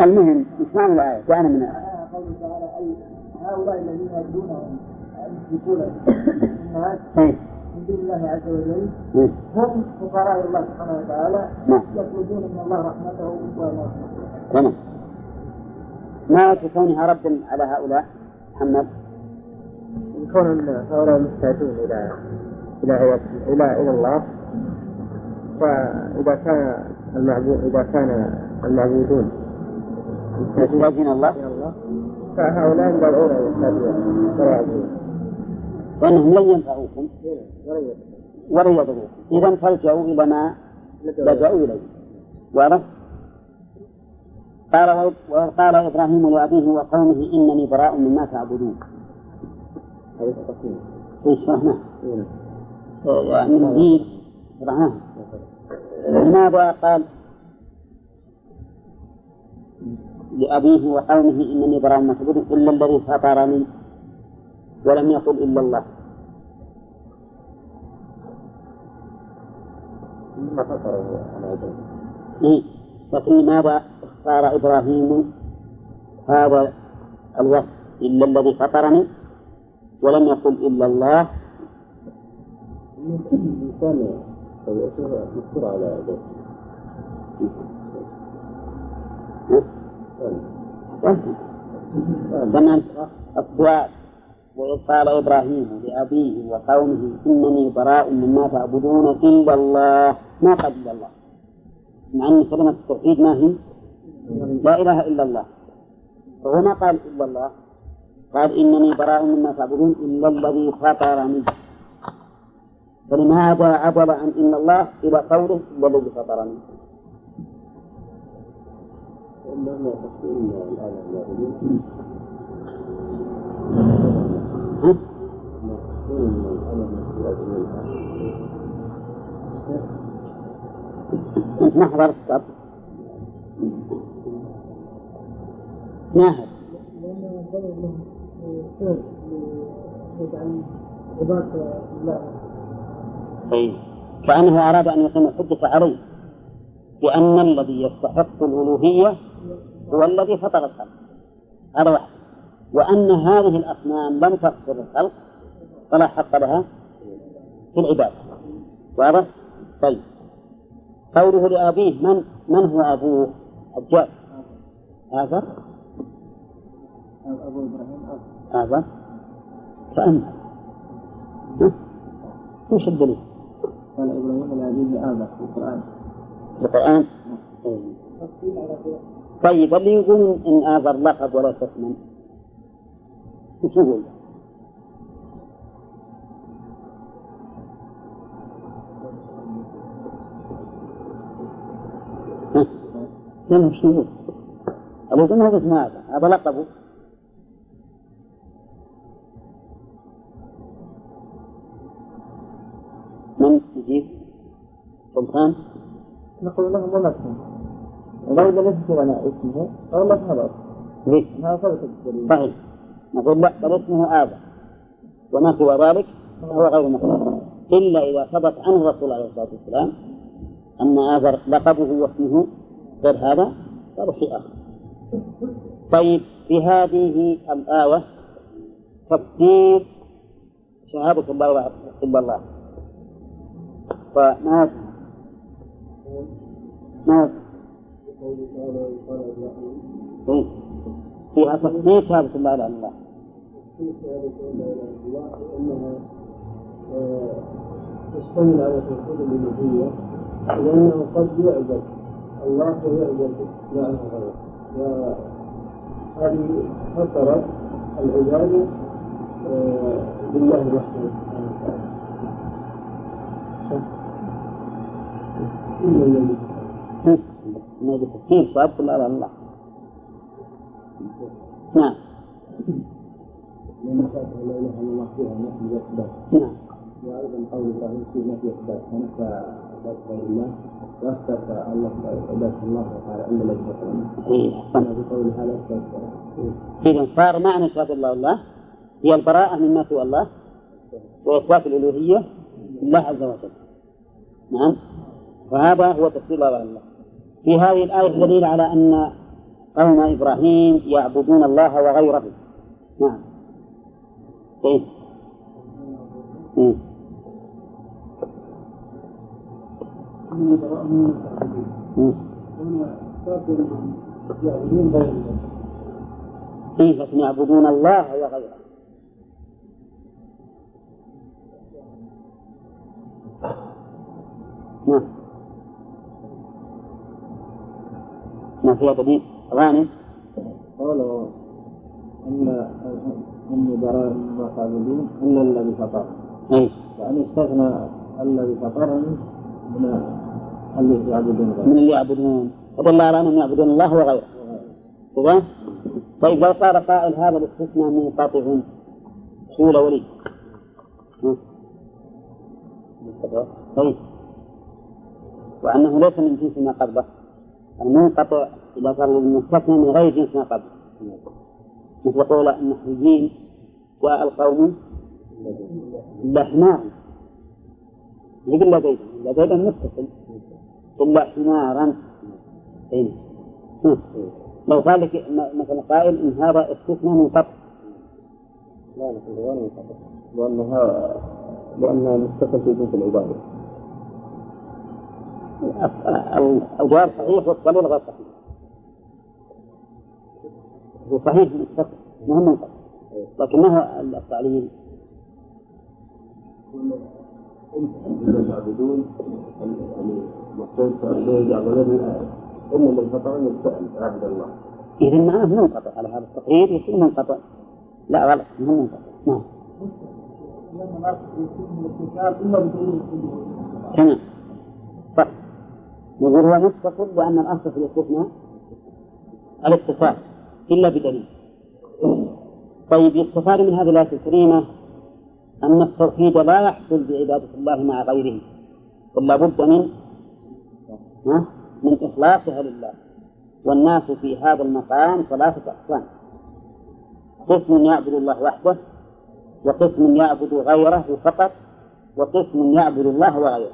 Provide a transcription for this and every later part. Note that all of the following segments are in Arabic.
المهم إيش معنى الآية؟ جاءنا من قوله تعالى أي هؤلاء الذين يدعونهم يشركون الناس. من دون الله عز وجل. هم فقراء الله سبحانه وتعالى نعم. يطلبون من الله رحمته تمام ما كونها ردا على هؤلاء محمد كون هؤلاء محتاجون إلى إلى عبادة- إلى إلى الله فإذا كان المعبود إذا كان المعبودون. محتاجين الله؟ فهؤلاء يدعون يحتاجون ولا يعبدون وأنهم لن ينفعوكم. ولا يضروكم. إذا فالجأوا إلى ما لجأوا إليه. واضح؟ قال وقال إبراهيم لأبيه وقومه إنني براء مما تعبدون. هذه تقسيم إيش شرحناه؟ إيه. يعني من الدين شرحناه لماذا قال لأبيه وقومه إنني براء تعبدون إلا الذي فطرني ولم يقل إلا الله؟ ما على عبادة إيه؟ لكن لماذا اختار إبراهيم هذا الوصف إلا الذي فطرني ولم يقل إلا الله؟ مذكور على إبراهيم لأبيه وقومه إنني براء مما تعبدون إلا الله ما إلا الله. مع أن كلمة التوحيد ما هي؟ لا إله إلا الله. فهو ما قال إلا الله. قال إنني براء مما تعبدون إلا الذي فطرني. فلماذا عبر عن إن الله إلى قوله إلا الذي فطرني ما حضرت الصف ناهد لأنه كان له سوء يجعل عبادة الله طيب كأنه أراد أن يقيم الحجة عليه. بأن الذي يستحق الألوهية هو الذي فطر الخلق. هذا واحد. وأن هذه الأصنام لم تفطر الخلق فلا حق لها في العبادة. واضح؟ طيب. قوله لأبيه من من هو أبوه؟ حجاج هذا؟ أبو إبراهيم فأنت ها؟ وش الدليل؟ قال إبراهيم لأبيه آبا في القرآن. القرآن؟ طيب اللي يقول إن آذر لقب ولا اسما وش يقول؟ لا وش يقول؟ يقول هذا اسمه هذا هذا لقبه. من يجيب؟ سلطان؟ نقول له ما اسمه ولو لم يذكر لنا اسمه ما هذا ليش؟ هذا ثبت الدليل. صحيح. نقول لا بل اسمه آبا. وما سوى ذلك؟ فهو غير مقبول إلا إذا ثبت عنه الرسول عليه الصلاة والسلام أن آذر لقبه واسمه غير هذا هذا شيء آخر. طيب في هذه الآية تفسير شهادة الله إلا الله. فما ما إيه؟ فيها تفسير شهادة الله إلا الله تشتمل على توحيد الألوهية لأنه قد يعبد الله ويعبد معه غيره وهذه فطرت العبادة آه، لله وحده سبحانه وتعالى الذي تحقيق ما يجي تفكير صادق لا إله إلا الله نعم الله فيها نفي واثبات نعم وأيضا قول إبراهيم في نفي واثبات فنفى ذات الله واثبت الله عباده الله تعالى فطرنا إيه أحسنت بقول هذا اثبات إذا صار معنى شهادة الله الله هي البراءة مما سوى الله وإثبات الألوهية لله عز وجل نعم. وهذا هو تفسير الله الله في هذه الآية دليل على أن قوم إبراهيم يعبدون الله وغيره. نعم. إيه. إيه. إيه. يعبدون الله وغيره؟ نعم. ما فيها دليل غانم؟ قالوا أن أن براء تعبدون إلا الذي فطر. اي يعني استثنى الذي فطرني من الذي يعبدون من غيره اللي يعبدون. على انهم يعبدون الله وغيره. كذا طيب لو صار قائل هذا الاستثناء منقطع شو ولي؟ طيب. وأنه ليس من جنس ما قبله. المنقطع إذا كان المستثنى من غير جنس ما قبله مثل قول النحويين جاء القوم إلا حمارا يقول إلا زيدا إلا زيدا متصل إلا حمارا أين لو قال لك مثلا قائل إن هذا استثناء منقطع لا لكن غير منقطع لانها لأنها متصل في جنس العبادة. الجواب صحيح والدليل غير صحيح. هو صحيح متصل ما هو منقطع لكن ما هو التعليل. يعبدون مقصود الذين يعبدون الله إذا معناه منقطع على هذا التقرير يصير منقطع لا غلط ما هو منقطع نعم. يكون تمام. صح نقول هو متصل لأن الأصل في الاستثناء الاتصال إلا بدليل. طيب يستفاد من هذه الآية الكريمة أن التوحيد لا يحصل بعبادة الله مع غيره بل لابد من؟ من إخلاصها لله. والناس في هذا المقام ثلاثة أقسام. قسم يعبد الله وحده وقسم يعبد غيره فقط وقسم يعبد الله وغيره.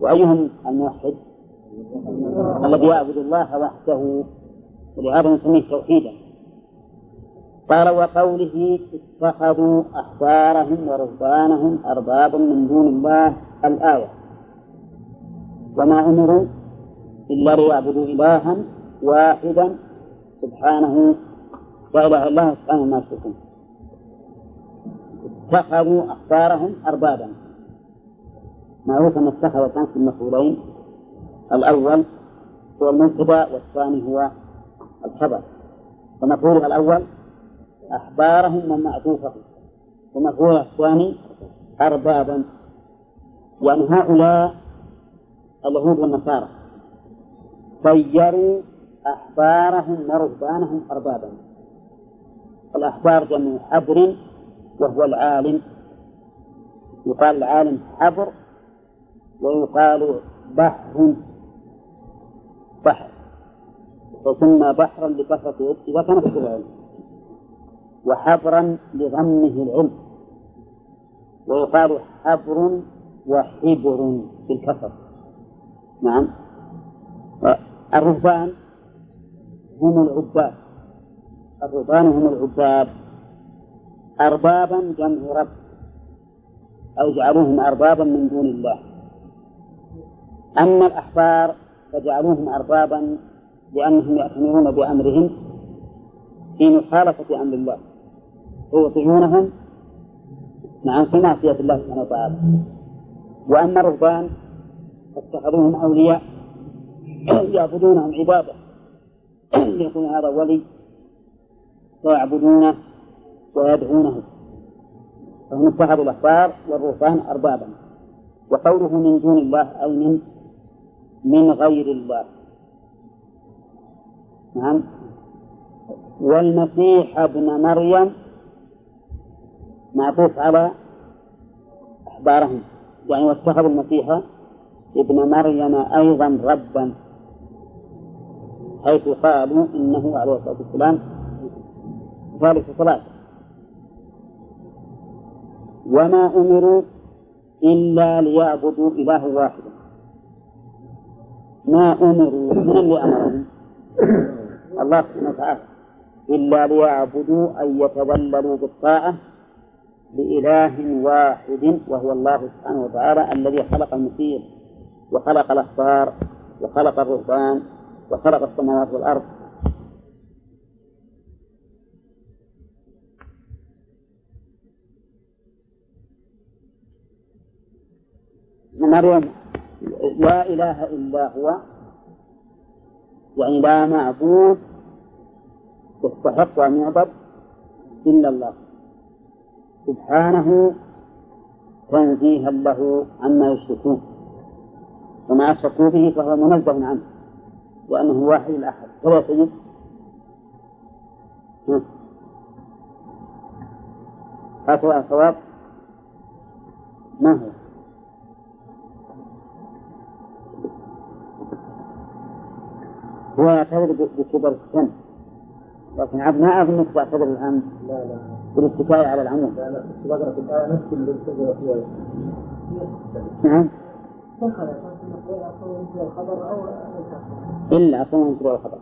وأيهم الموحد؟ الذي يعبد الله وحده. ولهذا نسميه توحيدا. قال وقوله اتخذوا أحبارهم ورهبانهم أربابا من دون الله الآية. وما أمروا إلا ليعبدوا إلها واحدا سبحانه لا الله سبحانه ما يشركون اتخذوا أحبارهم أربابا. معروف أن اتخذ كان في المفعولين. الأول هو المبتدأ والثاني هو الخبر. فمفعولها الأول أحبارهم ومعطوفه ومفعولها الثاني أربابا. يعني هؤلاء اليهود والنصارى صيروا أحبارهم ورهبانهم أربابا. الأحبار جمع حبر وهو العالم. يقال العالم حبر ويقال بحر. بحر. وسمى بحرا لكثرة كان في العلم وحبرا لضمه العلم. ويقال حبر وحبر بالكسر نعم. الرهبان هم العباد. الرهبان هم العباد. أربابا جمع رب. أو جعلوهم أربابا من دون الله. أما الأحبار فجعلوهم أربابا لأنهم يأتمرون بأمرهم في مخالفة أمر الله. ويطيعونهم نعم في معصية الله سبحانه وتعالى. وأما الرهبان فاتخذوهم أولياء يعبدونهم عبادة. يقول هذا ولي ويعبدونه ويدعونه فهم اتخذوا الأحبار والرهبان أربابا. وقوله من دون الله أي من من غير الله. نعم. والمسيح ابن مريم معطوف على أحبارهم. يعني واتخذوا المسيح ابن مريم أيضا ربا حيث قالوا إنه عليه الصلاة والسلام ثالث ثلاثة وما أمروا إلا ليعبدوا إله واحدا ما أمروا؟ من اللي أمرهم؟ الله سبحانه وتعالى. إلا ليعبدوا أن يتذللوا بالطاعة لإله واحد وهو الله سبحانه وتعالى الذي خلق المسير وخلق الأخبار وخلق الرهبان وخلق السماوات والأرض. مريم لا إله إلا هو لا معبود يستحق أن يعبد إلا الله. سبحانه تنزيها له عما يشركون. وما أشركوا به فهو منزه عنه لأنه واحد الأحد. ولا سيد. هذا الصواب. ما هو؟ هو يعتذر بكبر السن. لكن عبد ما أنك تعتذر الآن لا لا. بالاتكاء على العموم. لا لا. في الآية نفس اللي فيها نعم. إلا أصلا ينكر الخبر.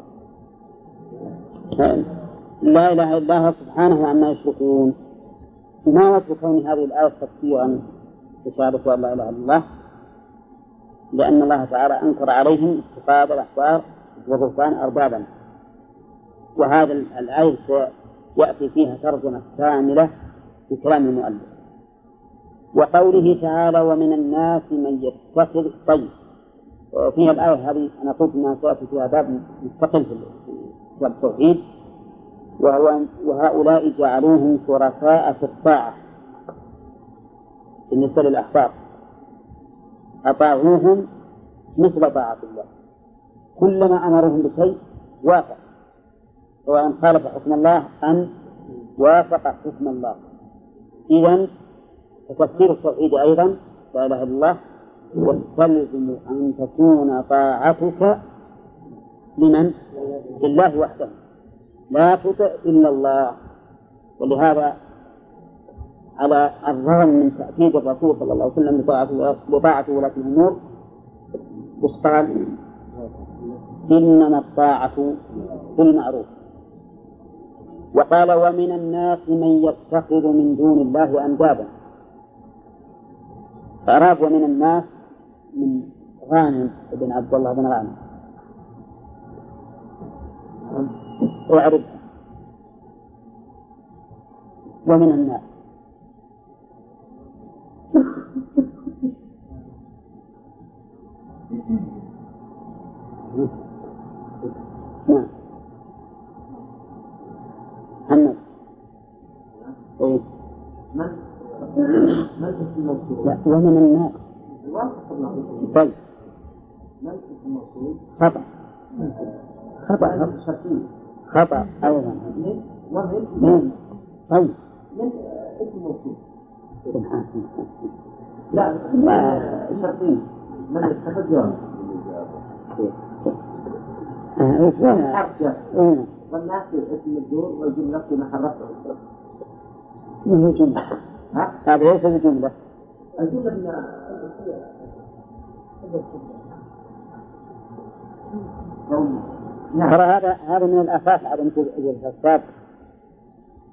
لا إله إلا هو سبحانه عما يشركون. ما وجه كون هذه الآية تفسيرا بشهادة أن لا إله إلا الله؟ لأن الله تعالى أنكر عليهم اتخاذ الأحبار والرهبان أربابا. وهذا الآية يأتي فيها ترجمة كاملة في كلام المؤلف. وقوله تعالى ومن الناس من يتخذ طيب. فيها الآية هذه أنا قلت أنها سيأتي فيها باب مستقل في التوحيد. وهو وهؤلاء جعلوهم شركاء في الطاعة. بالنسبة للأحبار أطاعوهم مثل طاعة الله. كلما أمرهم بشيء وافق سواء خالف حكم الله أم وافق حكم الله إذا فتفسير التوحيد أيضا لا إله إلا الله يستلزم أن تكون طاعتك لمن؟ لله وحده لا تطع إلا الله ولهذا على الرغم من تأكيد الرسول صلى الله عليه وسلم لطاعة ولاة الأمور قال؟ إنما الطاعة بالمعروف وقال ومن الناس من يتخذ من دون الله أندادا. فأراد ومن الناس من غانم بن عبد الله بن غانم. اعرفها ومن الناس. لا ومن الناس طيب؟ خطأ. خطأ خطأ. أيضا. من ومن من طيب. من اسم سبحان لا من شرطين إيش وين؟ والناس اسم الدور والجملة في محل رفع. ما هي جملة؟ ها؟ هذا ليس بجملة. الجملة من نعم. ترى هذا هذا من الآفات عدم توجد الأسباب.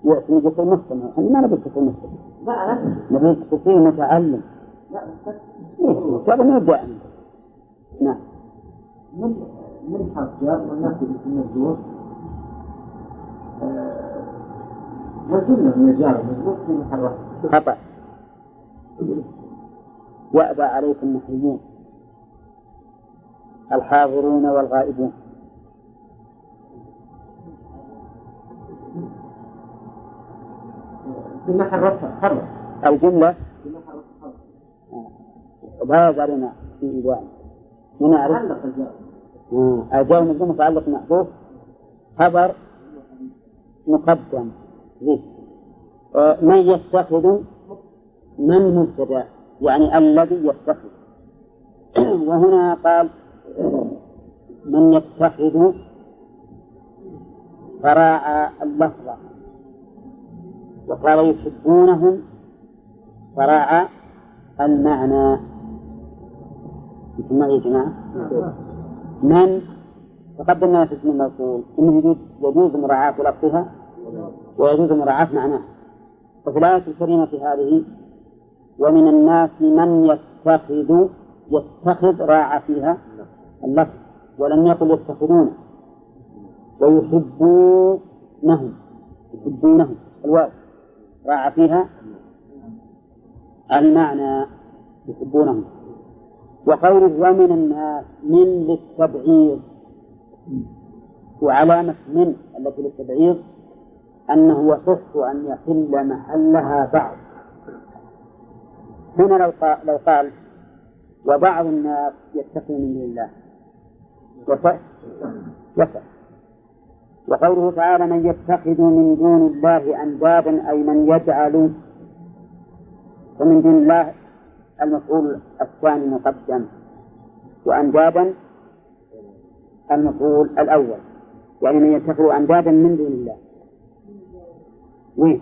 يأتي يقول مستمع إحنا ما نبي تكون مستمع لا نبي تصير متعلم. لا إيه، هذا ما يبدأ عنده نعم. من من حرف والناس اسم الدور من الجار خطأ. يأبى عليكم النحويون الحاضرون والغائبون. الجملة؟ يزالون في إيوان من أعرف؟ الجار مجرور متعلق محذوف خبر مقدم. آه، من يتخذ من مبتدأ يعني الذي يتخذ. وهنا قال من يتخذ فراعى اللفظ. وقال يحبونهم فراعى المعنى. مثل يا جماعة؟ من؟ تقدم لنا في اسم الموصول إنه يجوز مراعاة لفظها؟ ويجوز مراعاة معناه. وفي الآية الكريمة هذه ومن الناس من يتخذ يتخذ راعى فيها؟ اللفظ. ولم يقل يتخذون. ويحبونهم. يحبونهم. الواو. راعى فيها؟ المعنى. يحبونهم. وقوله ومن الناس من للتبعيض. وعلامة من التي للتبعيض أنه يصح أن يحل محلها بعض. هنا لو قال, لو قال وبعض الناس يتقي من دون الله. يصح يصح وقوله تعالى من يتخذ من دون الله أندادا أي من يجعل ومن دون الله المفعول الثاني مقدم. وأندادا المفعول الأول. يعني من يتخذ أندادا من دون الله. وين؟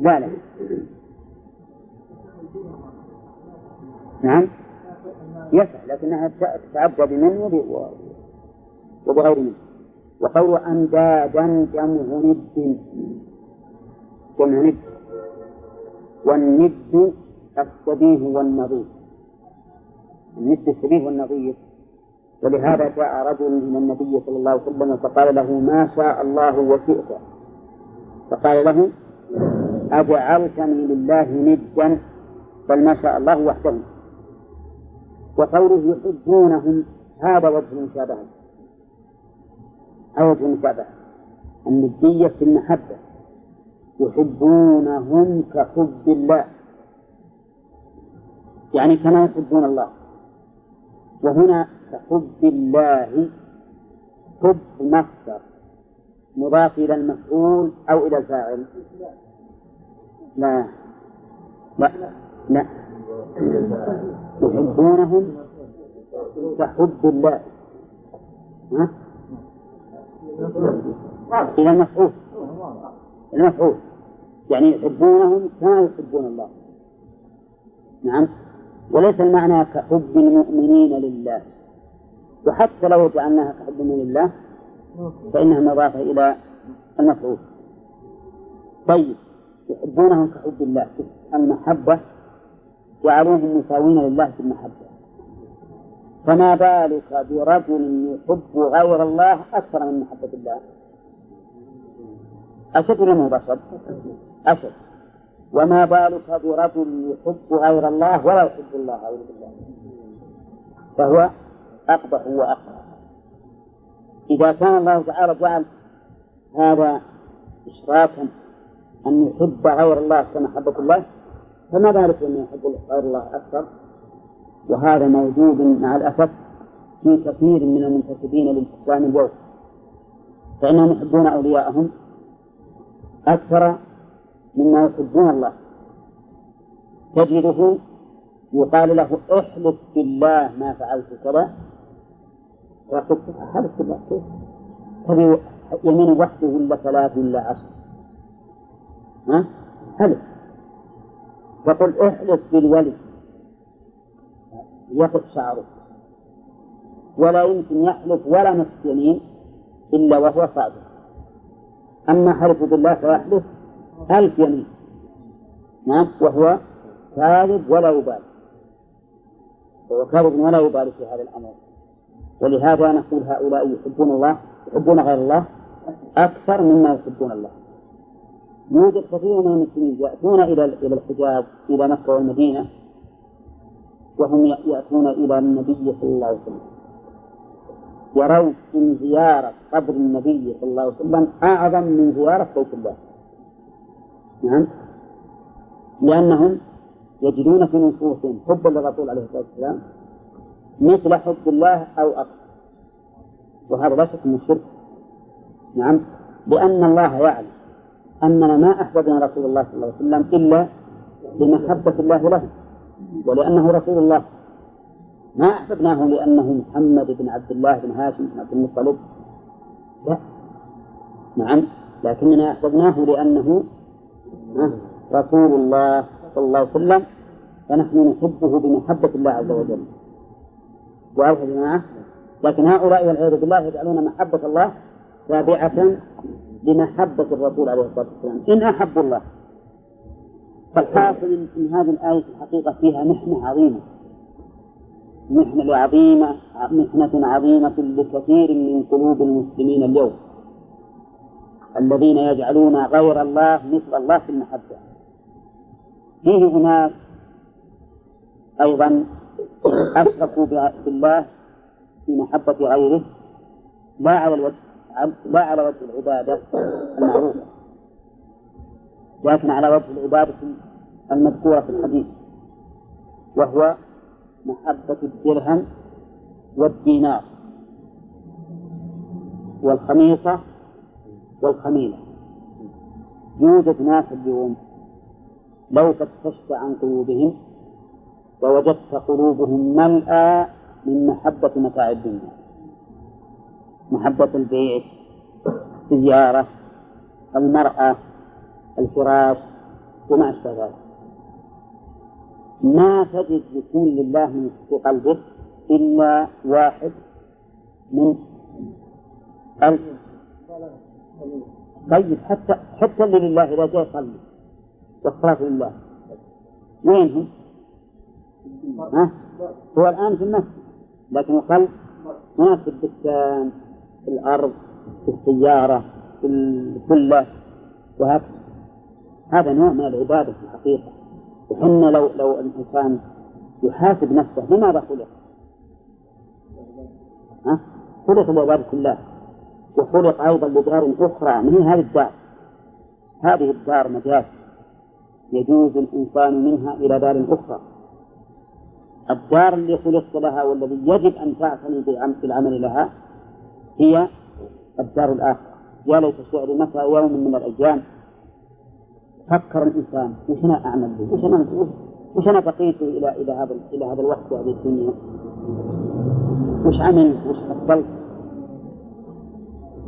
لا لا. نعم. يسع لكنها تتعبد بمن وبغير منه. وقول أندادا جمع ند. جمع ند. والند الشبيه والنظير. الند الشبيه والنظير. ولهذا جاء رجل من النبي صلى الله عليه وسلم فقال له ما شاء الله وشئت. فقال له أجعلتني لله ندا؟ بل ما شاء الله وحده. وقوله يحبونهم هذا وجه المشابهة. أو وجه المشابهة. الندية في المحبة. يحبونهم كحب الله. يعني كما يحبون الله. وهنا كحب الله حب مصدر. مضاف إلى المفعول أو إلى الفاعل. لا. لا. لا. يحبونهم كحب الله. ها؟ إلى المفعول. المفعول. يعني يحبونهم كما يحبون الله. نعم. وليس المعنى كحب المؤمنين لله. وحتى لو جعلناها كحب المؤمنين لله فإنها مضافة إلى المفعول. طيب يحبونهم كحب الله المحبة جعلوهم مساوين لله في المحبة. فما بالك برجل يحب غير الله أكثر من محبة الله؟ أشد ولا بشر؟ أشد. وما بالك برجل يحب غير الله ولا يحب الله؟ أعوذ بالله. فهو أقبح وأقبح إذا كان الله تعالى جعل هذا إشراكا أن يحب غير الله كمحبة الله فما بالك أن يحب غير الله أكثر؟ وهذا موجود مع الأسف في كثير من المنتسبين للإسلام اليوم. فإنهم يحبون أولياءهم أكثر مما يحبون الله. تجده يقال له احلف بالله ما فعلت كذا بالله كيف؟ تبي يمين وحده ولا ثلاث ولا عشر؟ ها؟ حلف تقول احلف بالولد. يقف شعره. ولا يمكن يحلف ولا نصف يمين إلا وهو صادق. أما حلف بالله فيحلف ألف يمين. نعم وهو كاذب ولا يبالي. وهو كاذب ولا يبالي في هذا الأمر. ولهذا نقول هؤلاء يحبون الله يحبون غير الله أكثر مما يحبون الله. يوجد كثير من المسلمين يأتون إلى إلى الحجاز إلى مكة والمدينة وهم يأتون إلى النبي صلى الله عليه وسلم. يرون من زيارة قبر النبي صلى الله عليه وسلم أعظم من زيارة بيت الله. نعم. لأنهم يجدون في نفوسهم حبا للرسول عليه الصلاة والسلام مثل حب الله أو أكثر وهذا لا شك من الشرك نعم. لأن الله يعلم أننا ما أحببنا رسول الله صلى الله عليه وسلم إلا لمحبة الله له ولأنه رسول الله. ما أحببناه لأنه محمد بن عبد الله بن هاشم بن عبد المطلب. لا. نعم. لكننا أحببناه لأنه رسول الله صلى الله عليه وسلم. فنحن نحبه بمحبة الله عز وجل. يا جماعة لكن هؤلاء والعياذ بالله يجعلون محبة الله تابعة لمحبة الرسول عليه الصلاة والسلام. إن أحبوا الله. فالحاصل إن هذه الآية في الحقيقة فيها محنة عظيمة. محنة عظيمة محنة عظيمة لكثير من قلوب المسلمين اليوم. الذين يجعلون غير الله مثل الله في المحبة. فيه أناس أيضا أشركوا بالله في محبة غيره لا على على وجه العبادة المعروفة. لكن على وجه العبادة المذكورة في الحديث وهو محبة الدرهم والدينار والخميصة والخميلة. يوجد ناس اليوم لو فتشت عن قلوبهم لوجدت قلوبهم ملأى من محبة متاع الدنيا. محبة البيت السيارة المرأة الفراش وما أشبه ذلك. ما تجد يكون لله من في قلبه إلا واحد من ألف طيب حتى حتى اللي لله إذا جاء يصلي والصلاة لله. وين هم؟ ها؟ هو الآن في المسجد لكن القلب هناك في الدكان في الأرض في السيارة في الكلة وهكذا هذا نوع من العبادة في الحقيقة وحنا لو لو الإنسان يحاسب نفسه لماذا خلق؟ ها؟ خلق العبادة كلها وخلق أيضا لدار أخرى من هذه الدار هذه الدار مجاز يجوز الإنسان منها إلى دار أخرى الدار اللي خلقت لها والذي يجب أن تعتني بالعمل لها هي الدار الآخرة يا ليت الشعر متى يوم من الأيام فكر الإنسان وش أنا أعمل به؟ وش أنا وش أنا بقيت إلى إلى هذا إلى هذا الوقت وهذه الدنيا؟ وش عملت؟ وش حصلت؟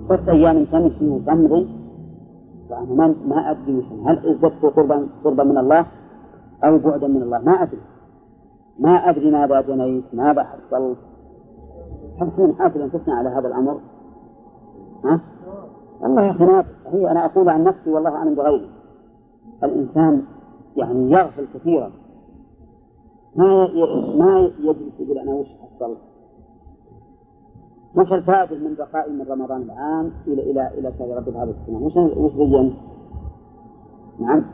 ست أيام تمشي وتمضي وأنا ما ما أدري وش هل ازددت قربا قربا من الله أو بعدا من الله ما أدري ما أدري ماذا جنيت ماذا حصلت تكون حافظ أنفسنا على هذا الأمر؟ ها؟ والله يا أخي هي أنا أقول عن نفسي والله أعلم بغيري الإنسان يعني يغفل كثيرا ما ما يجلس يقول أنا وش حصلت وش الفائدة من بقائي من رمضان العام إلى إلى إلى شهر ربي هذه السنة؟ وش وش بين؟ نعم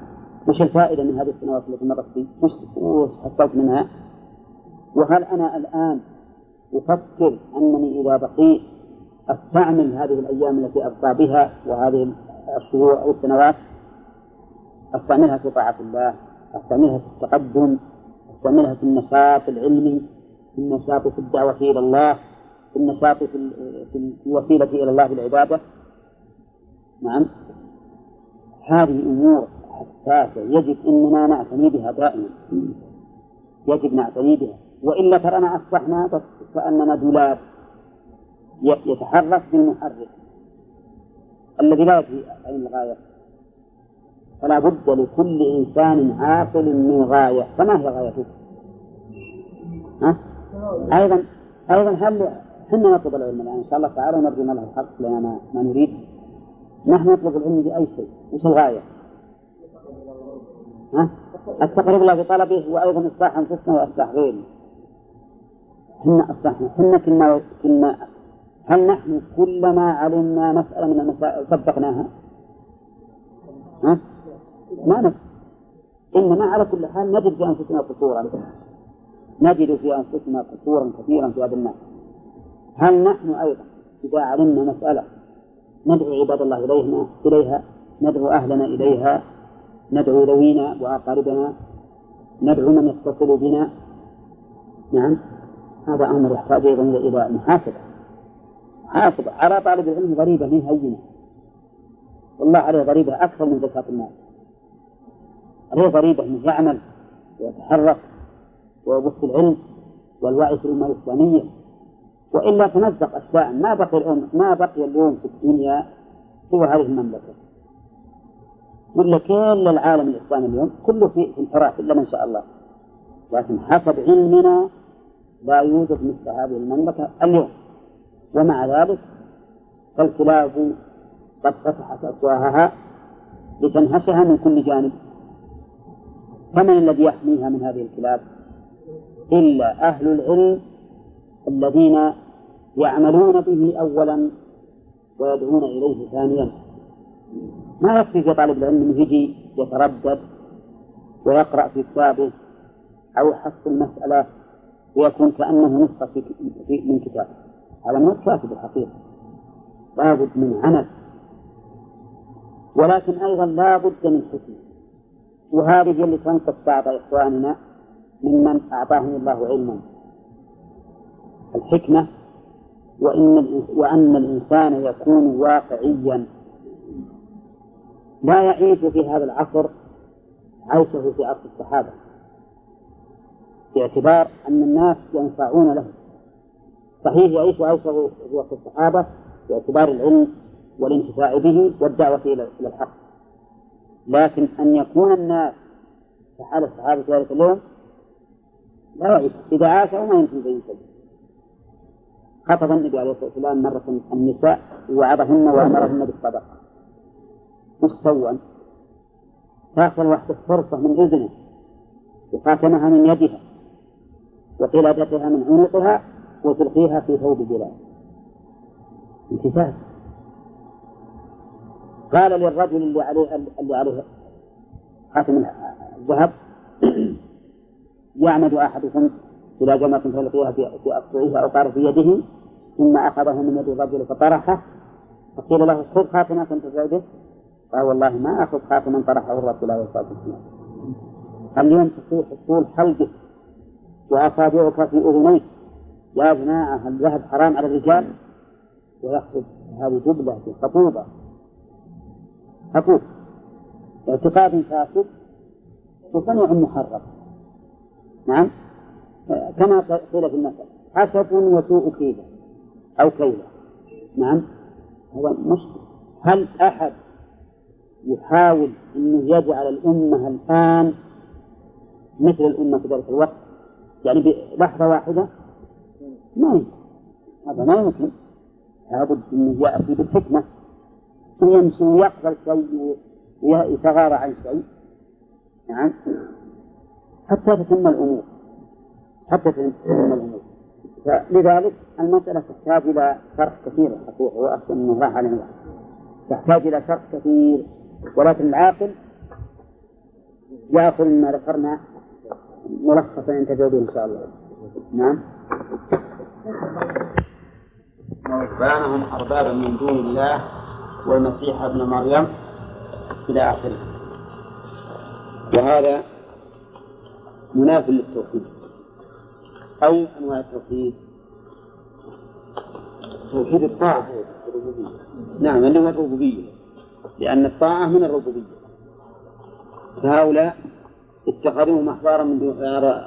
وش الفائدة من هذه السنوات التي مرت؟ وش وش حصلت منها؟ وهل أنا الآن أفكر أنني إذا بقيت أستعمل هذه الأيام التي أبقى بها وهذه الشهور أو السنوات؟ أستعملها في طاعة الله أستعملها في التقدم أستعملها في النشاط العلمي في النشاط في الدعوة إلى الله في النشاط في, الوسيلة إلى الله بالعبادة؟ نعم. هذه أمور حساسة يجب أننا نعتني بها دائما. يجب نعتني بها. وإلا ترانا أصبحنا بس كأننا دولاب يتحرك بالمحرك الذي لا يدري أين الغاية فلا بد لكل إنسان عاقل من غاية فما هي غايته؟ ها؟ أيضا أيضا هل إحنا نطلب العلم الآن إن شاء الله تعالى ونرجو له الحق لنا ما, ما نريد نحن نطلب العلم بأي شيء وش الغاية؟ ها؟ التقرب الله بطلبه وأيضا إصلاح أنفسنا وإصلاح غيرنا حنا أصلحنا حنا كنا كنا هل نحن كلما علمنا مسألة من المسائل صدقناها؟ ها؟ ما نفس إنما على كل حال نجد في أنفسنا قصورا. نجد في أنفسنا قصورا كثيرا في هذا الناس هل نحن أيضا إذا علمنا مسألة ندعو عباد الله إليها إليها؟ ندعو أهلنا إليها؟ ندعو ذوينا وأقاربنا؟ ندعو من يتصل بنا؟ نعم. هذا أمر يحتاج أيضا إلى محاسبة. محاسبة. على طالب العلم ضريبة من هينة. والله عليه ضريبة أكثر من زكاة المال. عليه ضريبة أنه يعمل ويتحرك ويبث العلم والوعي في الأمة الإسلامية. وإلا تمزق أشياء. ما بقي اليوم ما بقي اليوم في الدنيا سوى هذه المملكة. ولا كل العالم الإسلامي اليوم. كله في انحراف إلا من شاء الله. لكن حسب علمنا لا يوجد مثل هذه المملكة اليوم. ومع ذلك فالكلاب قد فتحت أفواهها لتنهشها من كل جانب. فمن الذي يحميها من هذه الكلاب؟ إلا أهل العلم الذين يعملون به أولا ويدعون إليه ثانيا. ما يكفي في طالب العلم أنه يجي يتردد ويقرأ في كتابه أو يحصل مسألة ويكون كأنه نسخة في من كتاب. هذا مو كاتب الحقيقة. لابد من عمل. ولكن أيضا لا بد من حكمة. وهذه اللي تنقص بعض إخواننا ممن أعطاهم الله علما. الحكمة وإن وأن الإنسان يكون واقعيا. لا يعيش في هذا العصر عيشه في عصر الصحابة. باعتبار أن الناس ينفعون له. صحيح يعيش عيشه في وقت الصحابة باعتبار العلم والانتفاع به والدعوة إلى الحق. لكن أن يكون الناس كحال الصحابة ذلك اليوم لا يعيش. إذا عاش ما يمكن أن ينتج خطب النبي عليه الصلاة والسلام مرة النساء وعظهن وأمرهن بالصدقة وش سوى؟ تأخذ واحدة فرصة من إذنه وخاتمها من يدها. وقلادتها من عنقها وتلقيها في ثوب بلال امتثال قال للرجل اللي عليه اللي عليه خاتم الذهب يعمد أحدكم إلى جمرة فيلقيها في اصبعه أو في يده ثم أخذه من يد الرجل فطرحه فقيل له خذ خاتمك تنتفع به قال والله ما أخذ خاتما طرحه الرسول عليه الصلاة والسلام. اليوم تصيح طول حلقك وأصابعك في أذنيك. يا جماعة الذهب حرام على الرجال. ويأخذ هذه جبلة خطوبة. حقوق اعتقاد فاسد. وصنع محرم. نعم. كما قيل في المثل. حسب وسوء كيلة. أو كيلة. نعم. هذا مشكل. هل أحد يحاول أنه يجعل الأمة الآن مثل الأمة في ذلك الوقت؟ يعني بلحظة واحدة. ما يمكن. هذا ما يمكن. لابد أنه يأتي بالحكمة. ويمشي ويقبل شيء ويتغاضى عن شيء. نعم. حتى تتم الأمور. حتى تتم الأمور. فلذلك المسألة تحتاج إلى شرح كثير الحقيقة وأحسن من راح عليه تحتاج إلى شرح كثير. ولكن العاقل يأخذ ما ذكرنا ملخصا ينتفع به إن شاء الله. نعم. ورهبانهم أربابا من دون الله والمسيح ابن مريم إلى آخره. وهذا مناف للتوحيد. أي أنواع التوحيد. توحيد الطاعة. نعم اللي هو الربوبية. لأن الطاعة من الربوبية. فهؤلاء اتخذوهم أحبارا من دون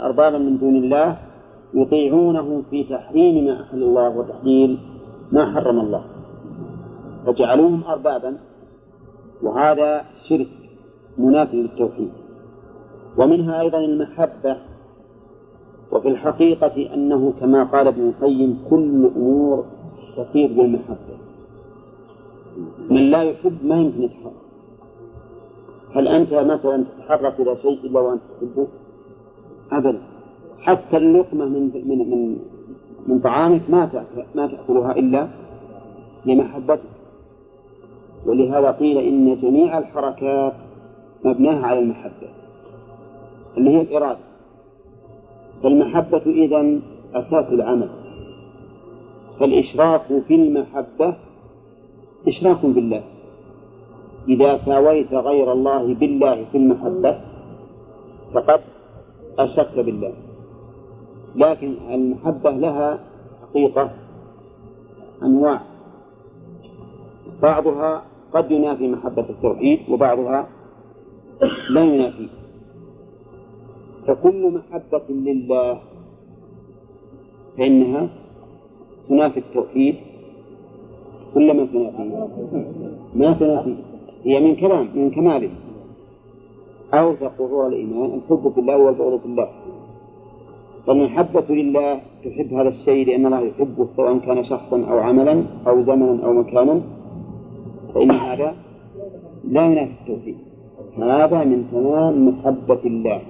أربابا من دون الله يطيعونه في تحريم ما أحل الله وتحليل ما حرم الله. فجعلوهم أربابا وهذا شرك مناف للتوحيد. ومنها أيضا المحبة وفي الحقيقة أنه كما قال ابن القيم كل أمور تسير بالمحبة. من لا يحب ما يمكن يتحرك هل أنت مثلا تتحرك إلى شيء إلا وأنت تحبه؟ أبدا. حتى اللقمة من من من من طعامك ما ما تأكلها إلا لمحبتك. ولهذا قيل إن جميع الحركات مبناها على المحبة. اللي هي الإرادة. فالمحبة إذا أساس العمل. فالإشراك في المحبة إشراك بالله. إذا ساويت غير الله بالله في المحبة فقد أشركت بالله. لكن المحبة لها حقيقة أنواع. بعضها قد ينافي محبة التوحيد وبعضها لا ينافي. فكل محبة لله فإنها تنافي التوحيد ولا ما تنافي؟ ما تنافي. هي من كلام من كماله. أوثق ظهور الإيمان الحب في الله والبغض في الله. فالمحبة لله تحب هذا الشيء لأن الله يحبه سواء كان شخصا أو عملا أو زمنا أو مكانا. فإن هذا لا ينافي التوحيد هذا من تمام محبة الله.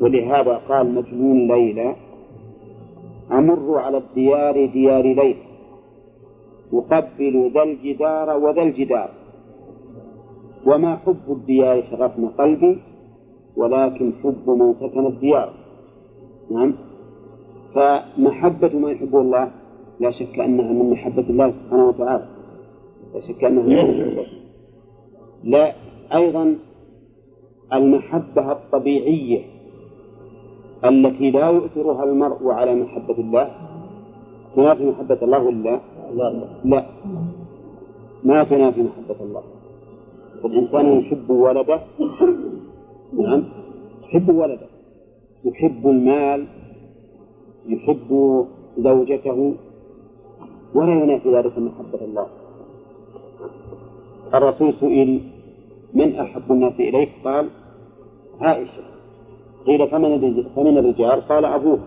ولهذا قال مجنون ليلى أمر على الديار ديار ليلى. أقبل ذا الجدار وذا الجدار. وما حب الديار شغفنا قلبي ولكن حب من سكن الديار. نعم. فمحبة ما يحبه الله لا شك أنها من محبة الله سبحانه وتعالى. لا شك أنها من محبة لا أيضا المحبة الطبيعية التي لا يؤثرها المرء على محبة الله. تنافي محبة الله ولا؟ لا؟ لا. ما تنافي محبة الله. الإنسان يحب ولده. نعم. يحب ولده. يحب المال. يحب زوجته. ولا ينافي ذلك محبة الله. الرسول سئل من أحب الناس إليك؟ قال عائشة. قيل فمن فمن الرجال؟ قال أبوه.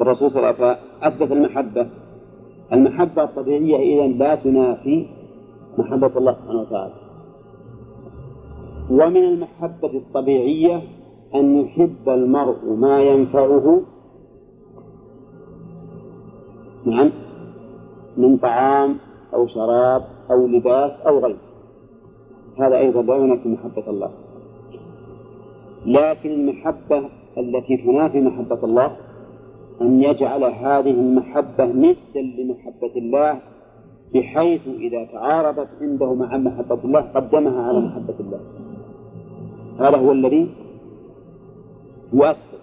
الرسول صلى الله عليه وسلم أثبت المحبة. المحبة الطبيعية إذا لا تنافي محبة الله سبحانه وتعالى. ومن المحبة الطبيعية أن يحب المرء ما ينفعه. نعم. من طعام أو شراب أو لباس أو غيره. هذا أيضا لا ينافي محبة الله. لكن المحبة التي تنافي محبة الله أن يجعل هذه المحبة ندا لمحبة الله بحيث إذا تعارضت عنده مع محبة الله قدمها على محبة الله. هذا هو الذي يؤثر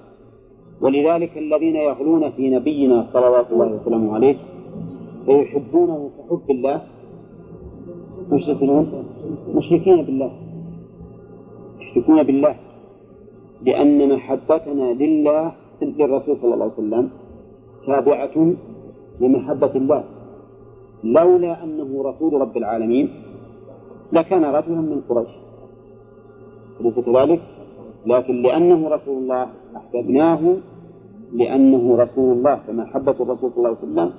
ولذلك الذين يغلون في نبينا صلوات الله وسلامه عليه فيحبونه كحب الله مشركون مشركين بالله يشركون بالله لأن محبتنا لله للرسول صلى الله عليه وسلم تابعة لمحبة الله. لولا أنه رسول رب العالمين لكان رجلا من قريش. أليس كذلك؟ لكن لأنه رسول الله أحببناه لأنه رسول الله فمحبة الرسول صلى الله عليه وسلم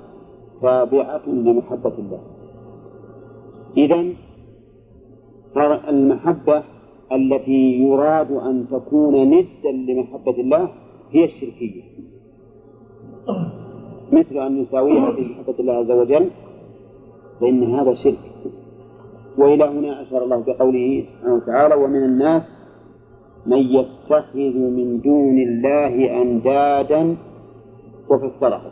تابعة لمحبة الله. إذا صار المحبة التي يراد أن تكون ندا لمحبة الله هي الشركية. مثل أن نساويها في محبة الله عز وجل فإن هذا شرك. وإلى هنا أشار الله بقوله سبحانه وتعالى ومن الناس من يتخذ من دون الله أندادا وفسره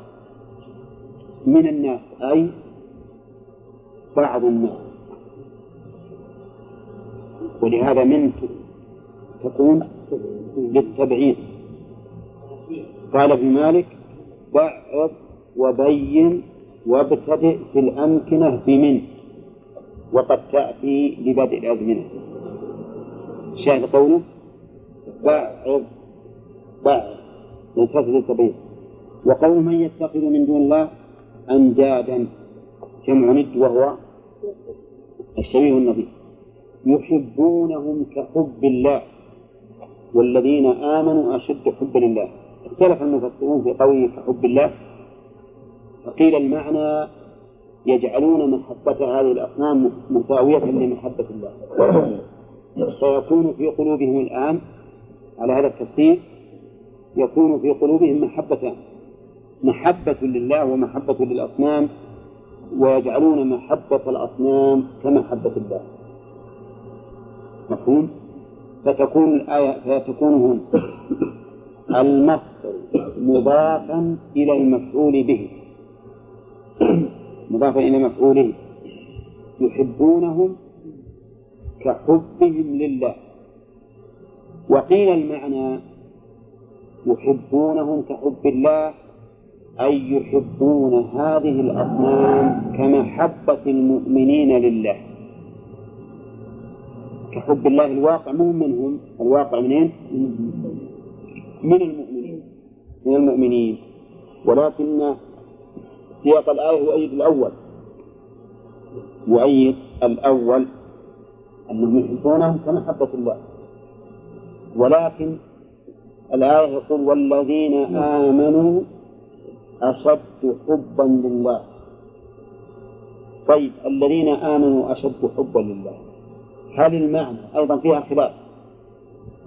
من الناس أي بعض الناس. ولهذا من تكون للتبعيد قال ابن مالك بعض وبين وابتدئ في الأمكنة بمن. وقد تأتي لبدء الأزمنة. شاهد قوله؟ بعض بعض من كثرة وقول من يتخذ من دون الله أندادا. جمع ند وهو الشبيه النظير يحبونهم كحب الله. والذين آمنوا أشد حبا لله. اختلف المفسرون في قوله كحب الله. فقيل المعنى يجعلون محبة هذه الأصنام مساوية لمحبة الله. فيكون في قلوبهم الآن على هذا التفسير يكون في قلوبهم محبتان محبة لله ومحبة للأصنام ويجعلون محبة الأصنام كمحبة الله. مفهوم؟ فتكون الآية فتكون هنا المصدر مضافا إلى المفعول به. مضافا إلى مفعوله يحبونهم كحبهم لله. وقيل المعنى يحبونهم كحب الله أي يحبون هذه الأصنام كمحبة المؤمنين لله. كحب الله الواقع مو منهم الواقع منين؟ من المؤمنين. من المؤمنين. ولكن سياق الآية يؤيد الأول. يؤيد الأول أنهم يحبونهم كمحبة الله. ولكن الآية يقول والذين آمنوا أشد حبا لله. طيب الذين آمنوا أشد حبا لله. هل المعنى أيضا فيها خلاف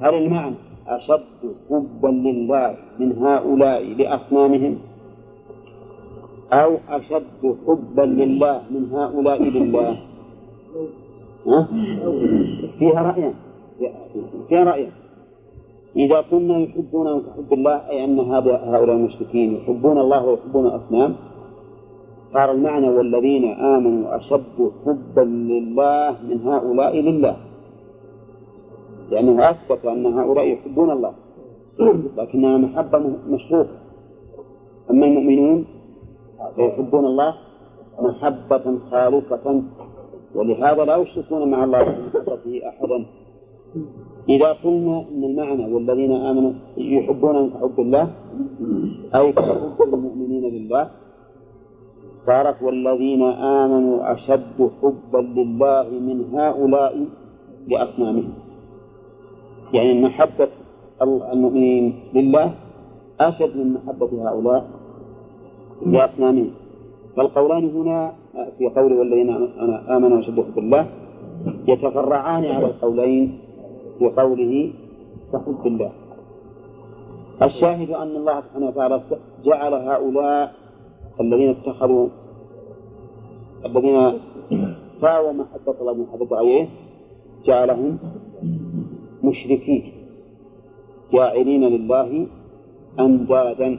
هل المعنى أشد حبا لله من هؤلاء لأصنامهم؟ أو أشد حبا لله من هؤلاء لله. ها؟ فيها رأيان فيها رأيان إذا كنا يحبونه كحب الله أي أن هؤلاء المشركين يحبون الله ويحبون الأصنام صار المعنى والذين آمنوا أشد حبا لله من هؤلاء لله. لأنه أثبت أن هؤلاء يحبون الله. لكنها محبة مشروطة. أما المؤمنون فيحبون الله محبة خالصة ولهذا لا يشركون مع الله في محبته أحدا. إذا قلنا أن المعنى والذين آمنوا يحبون كحب الله أي كحب المؤمنين لله صارت والذين آمنوا أشد حبا لله من هؤلاء لأصنامهم. يعني محبة المؤمنين لله أشد من محبة هؤلاء لأصنامهم فالقولان هنا في قول والذين آمنوا أشد حب الله يتفرعان على القولين في قوله كحب الله. الشاهد أن الله سبحانه وتعالى جعل هؤلاء الذين اتخذوا الذين ساووا محبة الله بمحبة غيره جعلهم مشركين جاعلين لله أندادا.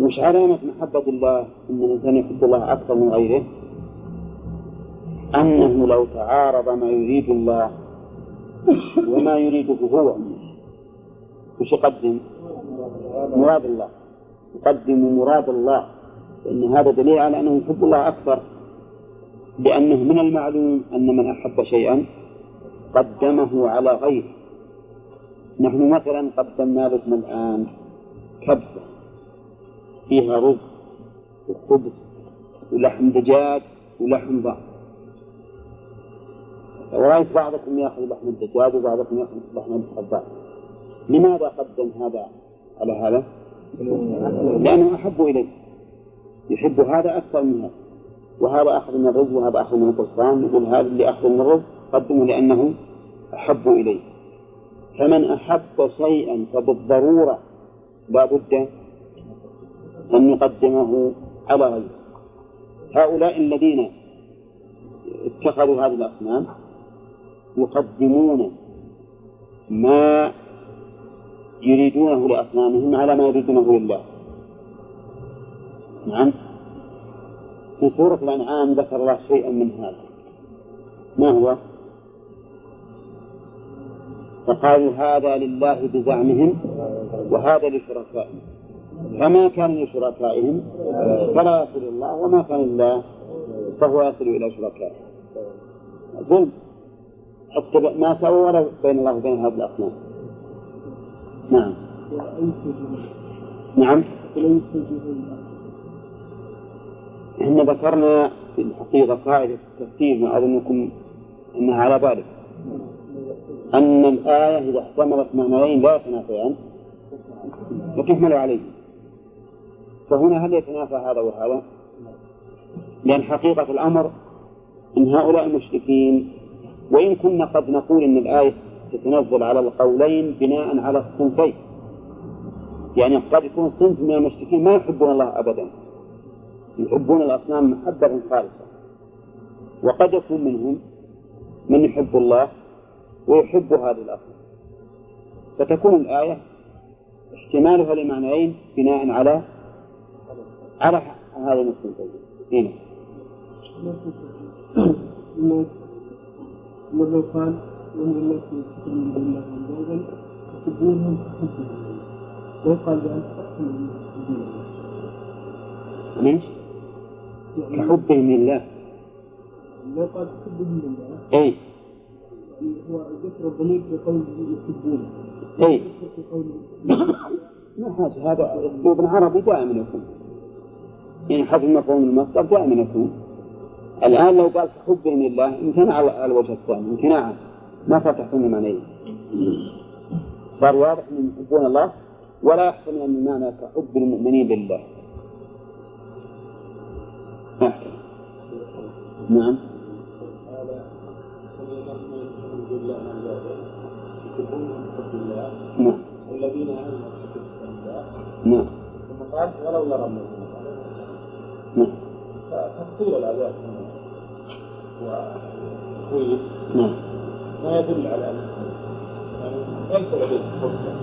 مش علامة محبة الله أن الإنسان يحب الله أكثر من غيره؟ أنه لو تعارض ما يريد الله وما يريده هو وش يقدم؟ مراد الله. يقدم مراد الله. لأن هذا دليل على أنه يحب الله أكثر. لأنه من المعلوم أن من أحب شيئا قدمه على غيره. نحن مثلا قدمنا لكم الآن كبسة. فيها رز وخبز ولحم دجاج ولحم ضأن ورأيت بعضكم يأخذ لحم الدجاج وبعضكم يأخذ لحم الضأن لماذا قدم هذا على هذا؟ لأنه أحب إليه. يحب هذا أكثر من هذا. وهذا أخذ من الرز وهذا أخذ من القصران يقول هذا اللي أخذ من الرز قدمه لأنه أحب إليه. فمن أحب شيئا فبالضرورة لا بد أن يقدمه على غيره. هؤلاء الذين اتخذوا هذه الأصنام يقدمون ما يريدونه لأصنامهم على ما يريدونه لله. نعم. في سورة الأنعام ذكر الله شيئا من هذا. ما هو؟ فقالوا هذا لله بزعمهم وهذا لشركائهم. فما كان لشركائهم فلا يصل الله وما كان لله فهو يصل إلى شركائه. ظلم حتى ما ولا بين الله وبين هذه الأصنام. نعم. نعم. إحنا ذكرنا في الحقيقة قاعدة التفسير ما أظنكم أنها على بالك. أن الآية إذا احتملت معنيين لا يتنافيان وتحمل عليه فهنا هل يتنافى هذا وهذا؟ لأن حقيقة الأمر أن هؤلاء المشركين وإن كنا قد نقول أن الآية تتنزل على القولين بناء على الصنفين. يعني قد يكون صنف من المشركين ما يحبون الله أبدا. يحبون الأصنام محبة خالصة. وقد يكون منهم من يحب الله ويحب هذه الأصنام. فتكون الآية احتمالها لمعنيين بناء على قال حبه ويقال بأن تحبون ليش؟ كحبهم لله لا يقال تحبهم لله اي هو ذكر الضمير في قوله يحبون اي ما هذا اسلوب عربي دائما يكون. يعني حذف مفهوم المصدر دائما يكون. الآن لو قال كحبهم لله امتنع على الوجه الثاني امتناعا ما فتحتم معنيه صار واضح انهم يحبون الله ولا يحسن أن المعنى كحب المؤمنين لله. نعم. نعم. والذين آمنوا نعم. ثم قال ولو يرى الذين نعم. فتفصيل العذاب. وكويس نعم. ما يدل على يعني ليس لديهم فرصة.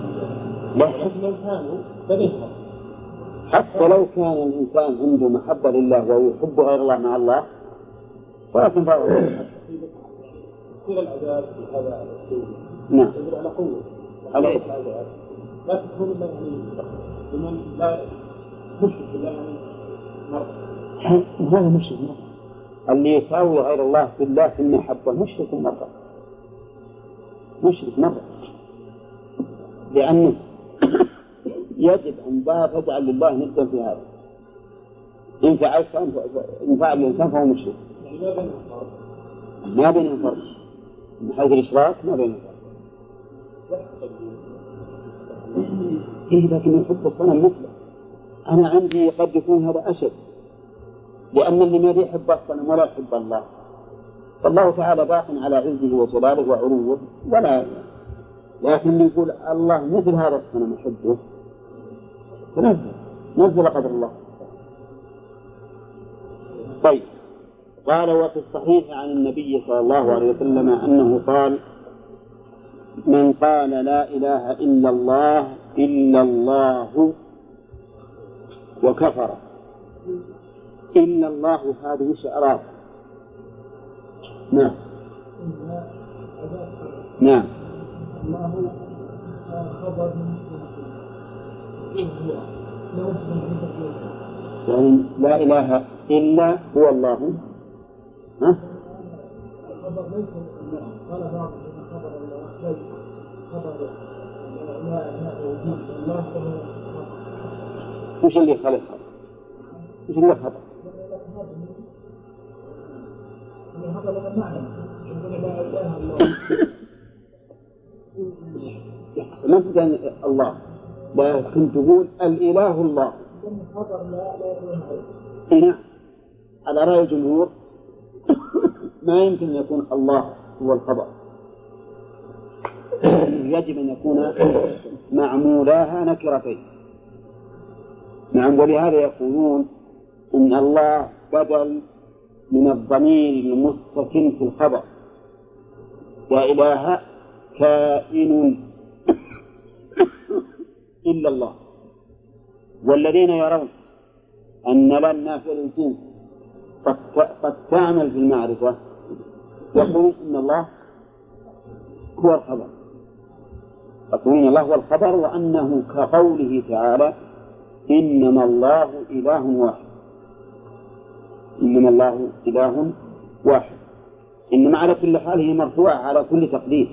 ولكن لو كانوا لديهم حتى لو كان الإنسان عنده محبة لله ويحب غير الله مع الله ولا تنفعه تفصيل العذاب بهذا الاسلوب نعم. يدل على قوة. على؟ العذاب لا تكون إلا يعني لمن لا مشرك بالله يعني. هذا مشرك مرة اللي يساوي غير الله في الله في المحبة مشرك مرة. مشرك مرة. لأنه يجب أن لا تجعل لله ندا في هذا. إن فعلت إن فعل الإنسان فهو مشرك. ما بينهم فرق. ما بينهم فرق. من حيث الإشراك ما بينهم فرق. إيه لكن يحب الصنم مثله. أنا عندي قد يكون هذا أشد لأن اللي ما يحب الصنم ولا يحب الله. فالله تعالى باق على عزه وجلاله وعلوه ولا لكن يقول الله مثل هذا الصنم يحبه فنزل نزل قدر الله. طيب قال وفي الصحيح عن النبي صلى الله عليه وسلم أنه قال من قال لا إله إلا الله إلا الله وكفر. إلا الله هذه وش أراد نعم. نعم. يعني لا إله إلا هو الله. ها؟ خبر وش اللي خلقها؟ وش اللي الله ما كان الله لكن تقول الإله الله. نعم على رأي الجمهور ما يمكن أن يكون الله هو الخبر. يجب أن يكون معمولاها نكرتين. نعم ولهذا يقولون إن الله بدل من الضمير المستكن في الخبر. وإله كائن إلا الله. والذين يرون أن لا نافع للجنس قد قد تعمل في المعرفة يقولون إن الله هو الخبر. يقولون الله هو الخبر وأنه كقوله تعالى إنما الله إله واحد. إنما الله إله واحد. إنما على كل حال هي مرفوعة على كل تقدير.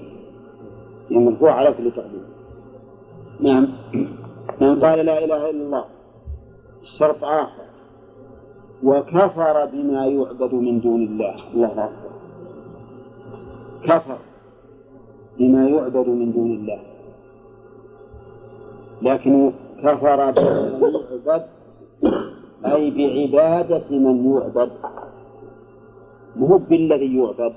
هي مرفوعة على كل تقدير. نعم. من قال لا إله إلا الله. شرط آخر. وكفر بما يعبد من دون الله. الله أكبر. كفر بما يعبد من دون الله. لكن كفر بما يعبد أي بعبادة من يعبد. مو بالذي يعبد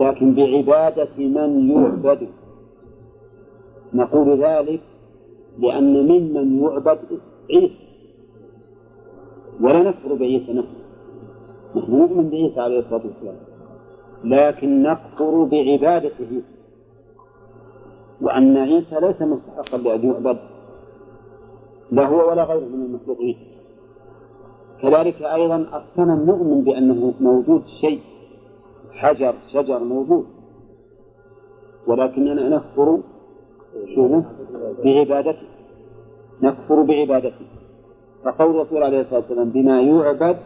لكن بعبادة من يعبد. نقول ذلك لأن ممن يعبد عيسى. ولا نكفر بعيسى نحن نحن نؤمن بعيسى عليه الصلاة والسلام. لكن نكفر بعبادته. وأن عيسى ليس مستحقا لأن يعبد لا هو ولا غيره من المخلوقين. كذلك أيضا الصنم نؤمن بأنه موجود شيء. حجر شجر موجود. ولكننا نكفر بعبادته. نكفر بعبادته. فقول الرسول عليه الصلاة والسلام بما يعبد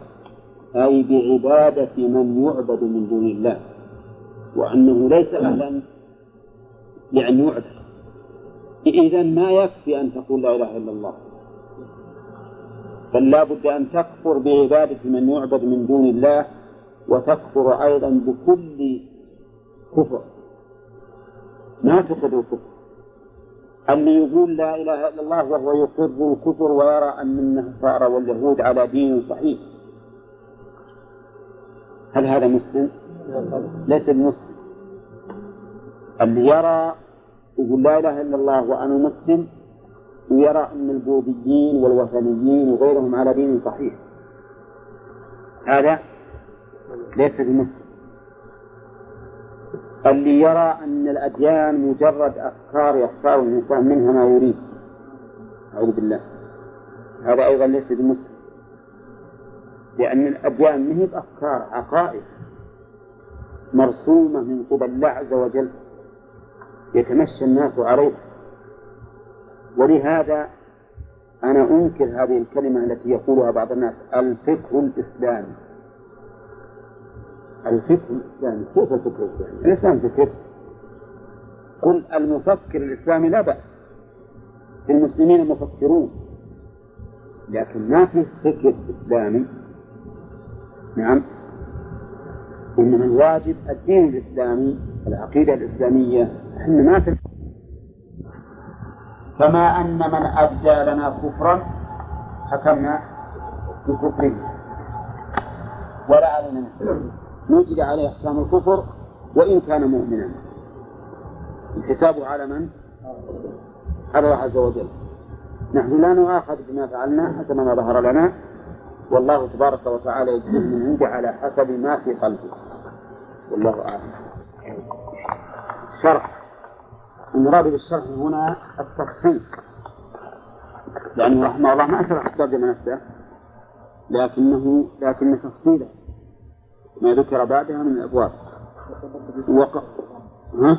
أي بعبادة من يعبد من دون الله. وأنه ليس أهلا لأن يعبد إذا ما يكفي أن تقول لا إله إلا الله. بل لا بد أن تكفر بعبادة من يعبد من دون الله وتكفر أيضا بكل كفر. ما تقر الكفر. اللي يقول لا إله إلا الله وهو يقر الكفر ويرى أن النصارى واليهود على دين صحيح. هل هذا مسلم؟ ليس بمسلم. اللي يرى يقول لا إله إلا الله وأنا مسلم ويرى أن البوذيين والوثنيين وغيرهم على دين صحيح. هذا ليس بمسلم اللي يرى أن الأديان مجرد أفكار يختار الإنسان منها ما يريد. أعوذ بالله. هذا أيضا ليس بمسلم لأن الأديان ما هي بأفكار عقائد مرسومة من قبل الله عز وجل. يتمشى الناس عليها ولهذا أنا أنكر هذه الكلمة التي يقولها بعض الناس الفقه الإسلامي. الفقه الإسلامي. كيف الفقه الإسلامي؟ الإسلام فكر قل المفكر الإسلامي لا بأس. المسلمين مفكرون لكن ما في فكر إسلامي. نعم. إنما الواجب الدين الإسلامي العقيدة الإسلامية. إحنا ما في كما أن من أبدى لنا كفرا حكمنا بكفره. ولا علينا نوجد عليه أحكام الكفر وإن كان مؤمنا. حسابه على من؟ على الله عز وجل. نحن لا نؤاخذ بما فعلنا حسب ما ظهر لنا. والله تبارك وتعالى يجزيه من عنده على حسب ما في قلبه. والله أعلم. شرح. المراد بالشرح هنا التفصيل لأنه رحمه الله ما شرح الترجمة نفسه لكنه لكن تفصيله ما ذكر بعدها من الأبواب. وق... ها؟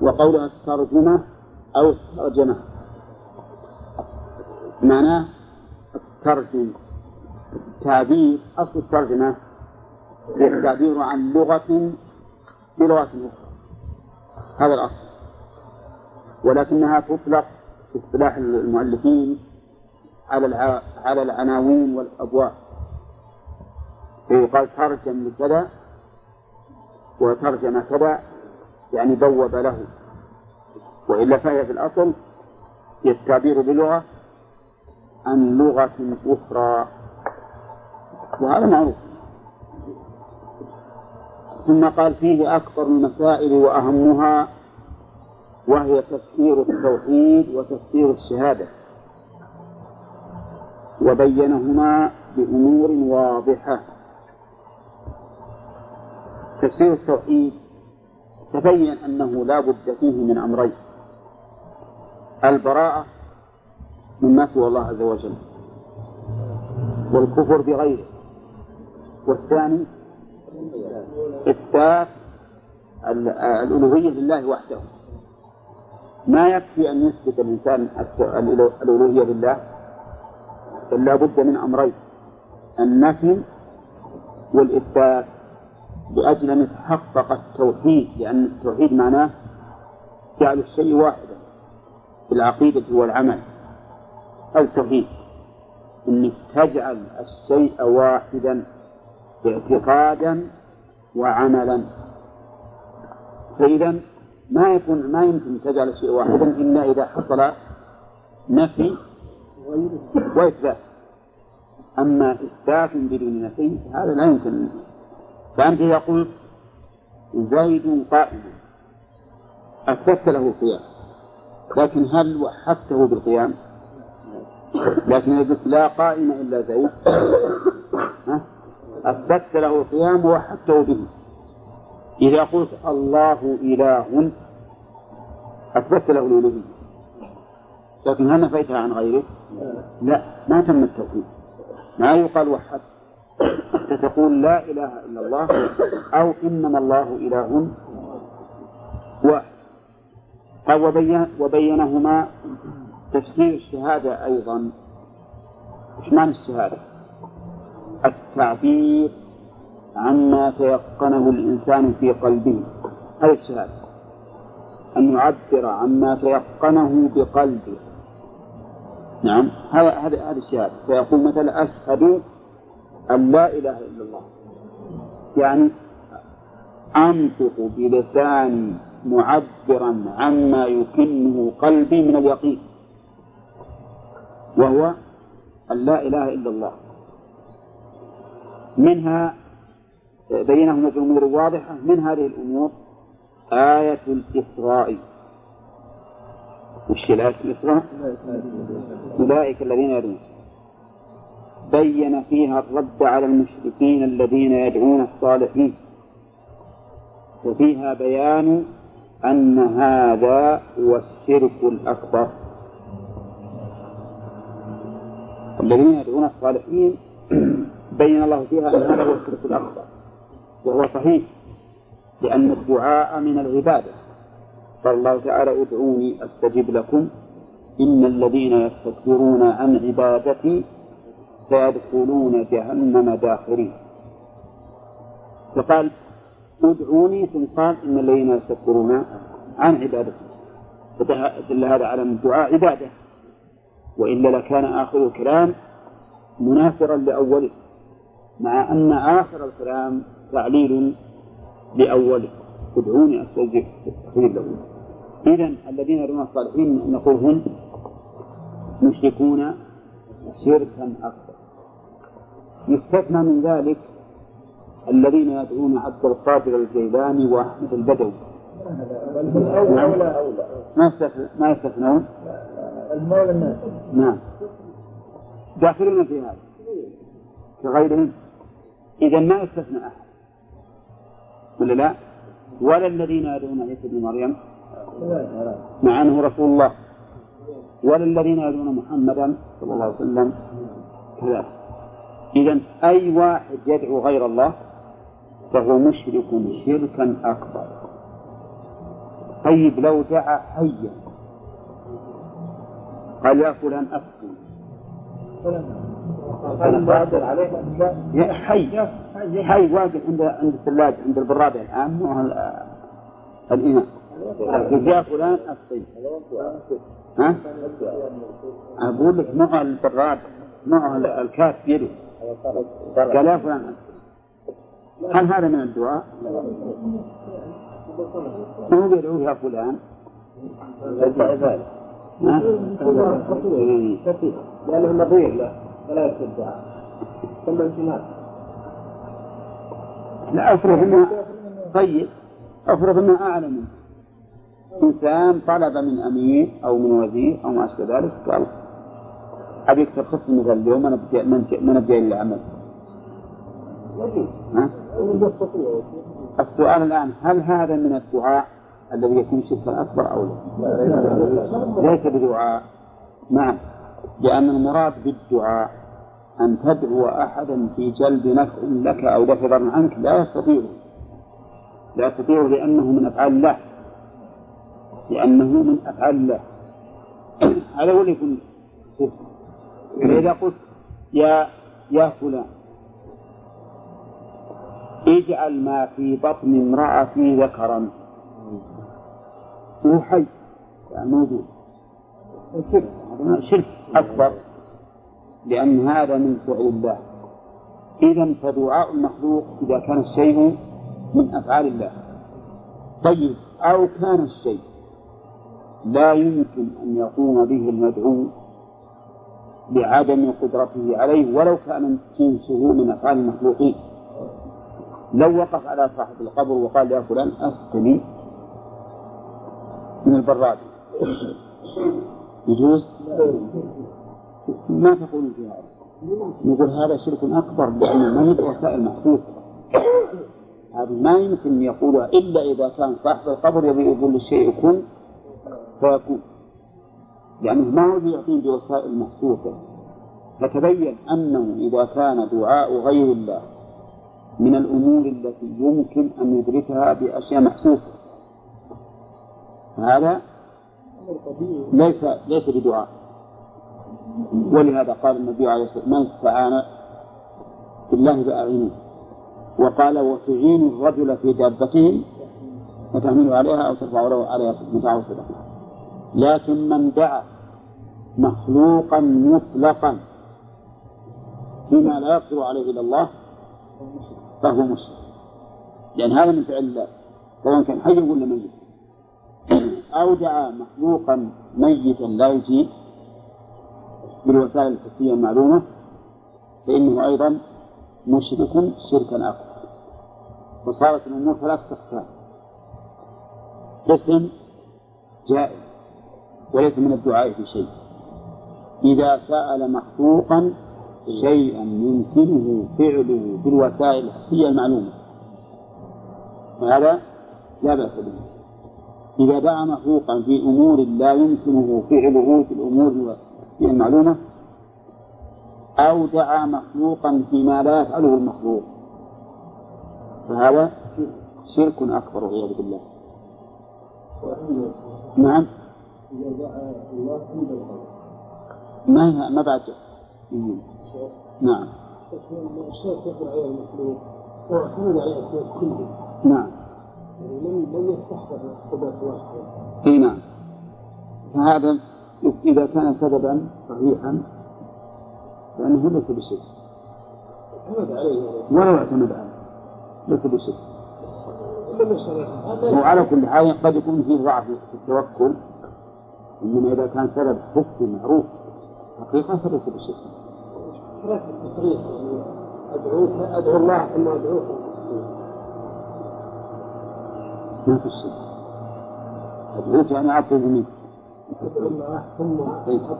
وقولها الترجمة أو الترجمة. معناه الترجم تعبير أصل الترجمة. التعبير عن لغة بلغة أخرى. هذا الأصل. ولكنها تطلق في اصطلاح المؤلفين على على العناوين والأبواب. فيقال ترجم لكذا وترجم كذا يعني بوب له. وإلا فهي في الأصل هي التعبير بلغة عن لغة أخرى. وهذا معروف. ثم قال فيه أكبر المسائل وأهمها وهي تفسير التوحيد وتفسير الشهادة. وبينهما بأمور واضحة. تفسير التوحيد تبين أنه لا بد فيه من أمرين. البراءة مما سوى الله عز وجل والكفر بغيره والثاني إثبات الألوهية لله وحده. ما يكفي أن يثبت الإنسان الألوهية لله؟ بل لا بد من أمرين. النفي والإثبات لأجل أن يتحقق التوحيد لأن التوحيد معناه جعل الشيء واحدا في العقيدة والعمل. التوحيد. أنك تجعل الشيء واحدا اعتقادا وعملا. فإذا ما يكون ما يمكن تجعل شيء واحدا إلا إذا حصل نفي وإثبات. أما إثبات بدون نفي هذا لا يمكن. فأنت إذا قلت زيد قائم أثبت له القيام لكن هل وحدته بالقيام؟ لكن إذا قلت لا قائم إلا زيد أثبت له القيام ووحدته به. إذا قلت الله إله أثبت له الألوهية لكن هل نفيتها عن غيره؟ لا ما تم التوحيد. ما يقال وحد. تقول لا إله إلا الله أو إنما الله إله واحد. وبين وبينهما تفسير الشهادة أيضا. إيش معنى الشهادة؟ التعبير عما تيقنه الإنسان في قلبه. هذه الشهادة أن يعبر عما تيقنه بقلبه. نعم. هذا هذا هذه الشهادة فيقول مثلا أشهد أن لا إله إلا الله. يعني أنطق بلساني معبرا عما يكنه قلبي من اليقين. وهو أن لا إله إلا الله. منها بينهما بأمور واضحة من هذه الأمور آية الإسراء. وش الآية الإسراء؟ أولئك الذين يدعون. بين فيها الرد على المشركين الذين يدعون الصالحين. وفيها بيان أن هذا هو الشرك الأكبر. الذين يدعون الصالحين بين الله فيها أن هذا هو الشرك الأكبر. وهو صحيح لأن الدعاء من العبادة. قال الله تعالى ادعوني أستجب لكم إن الذين يستكبرون عن عبادتي سيدخلون جهنم داخرين. فقال ادعوني ثم قال إن الذين يستكبرون عن عبادتي. فدل هذا على أن الدعاء عبادة. وإلا لكان آخر الكلام منافرا لأوله. مع أن آخر الكلام تعليل لأوله. ادعوني أستجب لكم إذا الذين يدعون الصالحين نقول هم مشركون شركا أكبر. يستثنى من ذلك الذين يدعون عبد القادر الجيلاني وأحمد البدوي. ما ما يستثنون؟ نعم. داخلون في هذا. كغيرهم؟ إذا ما يستثنى أحد. ولا لا؟ ولا الذين يدعون عيسى بن مريم. مع أنه رسول الله. ولا الذين يدعون محمدا صلى الله عليه وسلم. كذلك إذا أي واحد يدعو غير الله فهو مشرك شركا أكبر. طيب لو دعا حيا. قال يا فلان أسكن حي. حي واقف عند عند الثلاجة عند البرادة الآن مو الإناء. يا فلان أسقي ها؟ أقول لك معه البراد معه الكاس بيده قال يا فلان هل هذا من الدعاء؟ هو يدعو يا فلان. لأنه نظير له فلا يكتب الدعاء ثم انتماء لا افرض انه طيب. افرض انه اعلى منه. إنسان طلب من أمير أو من وزير أو ما أشبه ذلك قال ابيك تخف مثل اليوم ما نبدا ما نبدا إلا عمل. ها؟ السؤال الآن هل هذا من الدعاء الذي يكون شركا أكبر أو لا؟ ليس بدعاء. نعم. لأن المراد بالدعاء أن تدعو أحدا في جلب نفع لك أو دفع ضر عنك لا يستطيع. لا يستطيع لأنه من أفعال الله. لأنه من أفعال الله. هذا هو اللي يكون فإذا قلت يا يا فلان اجعل ما في بطن امرأتي ذكرا. هو حي. يعني موجود. شرك أكبر لأن هذا من فعل الله. إذا فدعاء المخلوق إذا كان الشيء من أفعال الله. طيب أو كان الشيء لا يمكن أن يقوم به المدعو لعدم قدرته عليه ولو كان جنسه من أفعال المخلوقين. لو وقف على صاحب القبر وقال يا فلان أسقني من البراد يجوز؟ ما تقولون في هذا؟ نقول هذا شرك أكبر لأنه ما يدعو وسائل محسوسة هذه ما يمكن يقولها إلا إذا كان صاحب القبر يبي يقول للشيء كن فيكون لأنه ما هو يعطيه بوسائل محسوسة فتبين أنه إذا كان دعاء غير الله من الأمور التي يمكن أن يدركها بأشياء محسوسة هذا ليس ليس بدعاء. ولهذا قال النبي عليه الصلاة والسلام من استعان بالله فأعينوه. وقال وتعين الرجل في دابته وتحمله عليها أو ترفع له عليها متاع صدقة لكن من دعا مخلوقا مطلقا فيما لا يقدر عليه إلا الله فهو مشرك لأن هذا من فعل الله سواء كان حيا ولا ميتا أو دعا مخلوقا ميتا لا يجيب بالوسائل الحسية المعلومة فإنه أيضا مشرك شركا أكبر وصارت الأمور ثلاث أقسام. قسم جائز وليس من الدعاء في شيء. إذا سأل مخلوقا شيئا يمكنه فعله بالوسائل الحسية المعلومة. هذا لا بأس به. إذا دعا مخلوقا في أمور لا يمكنه فعله في الأمور المعلومة أو دعا مخلوقا فيما لا يفعله المخلوق فهذا شرك أكبر والعياذ بالله نعم ما ما بعد نعم نعم يعني لم لم يستحضر صفات واحدة إي نعم. فهذا إذا كان سببا صحيحا فإنه ليس بشرك اعتمد عليه ولو اعتمد عليه. ليس الشريعه وعلى كل حال قد يكون فيه ضعف في التوكل إنما إذا كان سبب حسي معروف حقيقة فليس التصريح يعني ادعوك أدعو الله ثم ادعوك ما في الشرك أدعوك يعني أطلب منك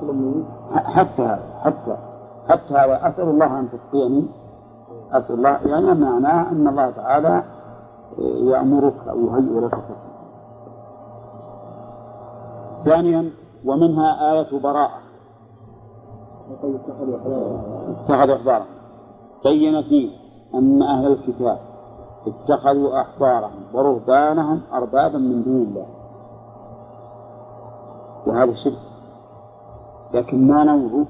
منك حتى حتى حتى هذا أسأل الله أن تسقيني. أسأل الله يعني معناه أن الله تعالى يأمرك أو يهيئ لك ثانيا ومنها آية براءة. اتخذوا أحبارهم بين فيه أن أهل الكتاب اتخذوا أحبارهم ورهبانهم أربابا من دون الله. وهذا شرك. لكن ما نوعه؟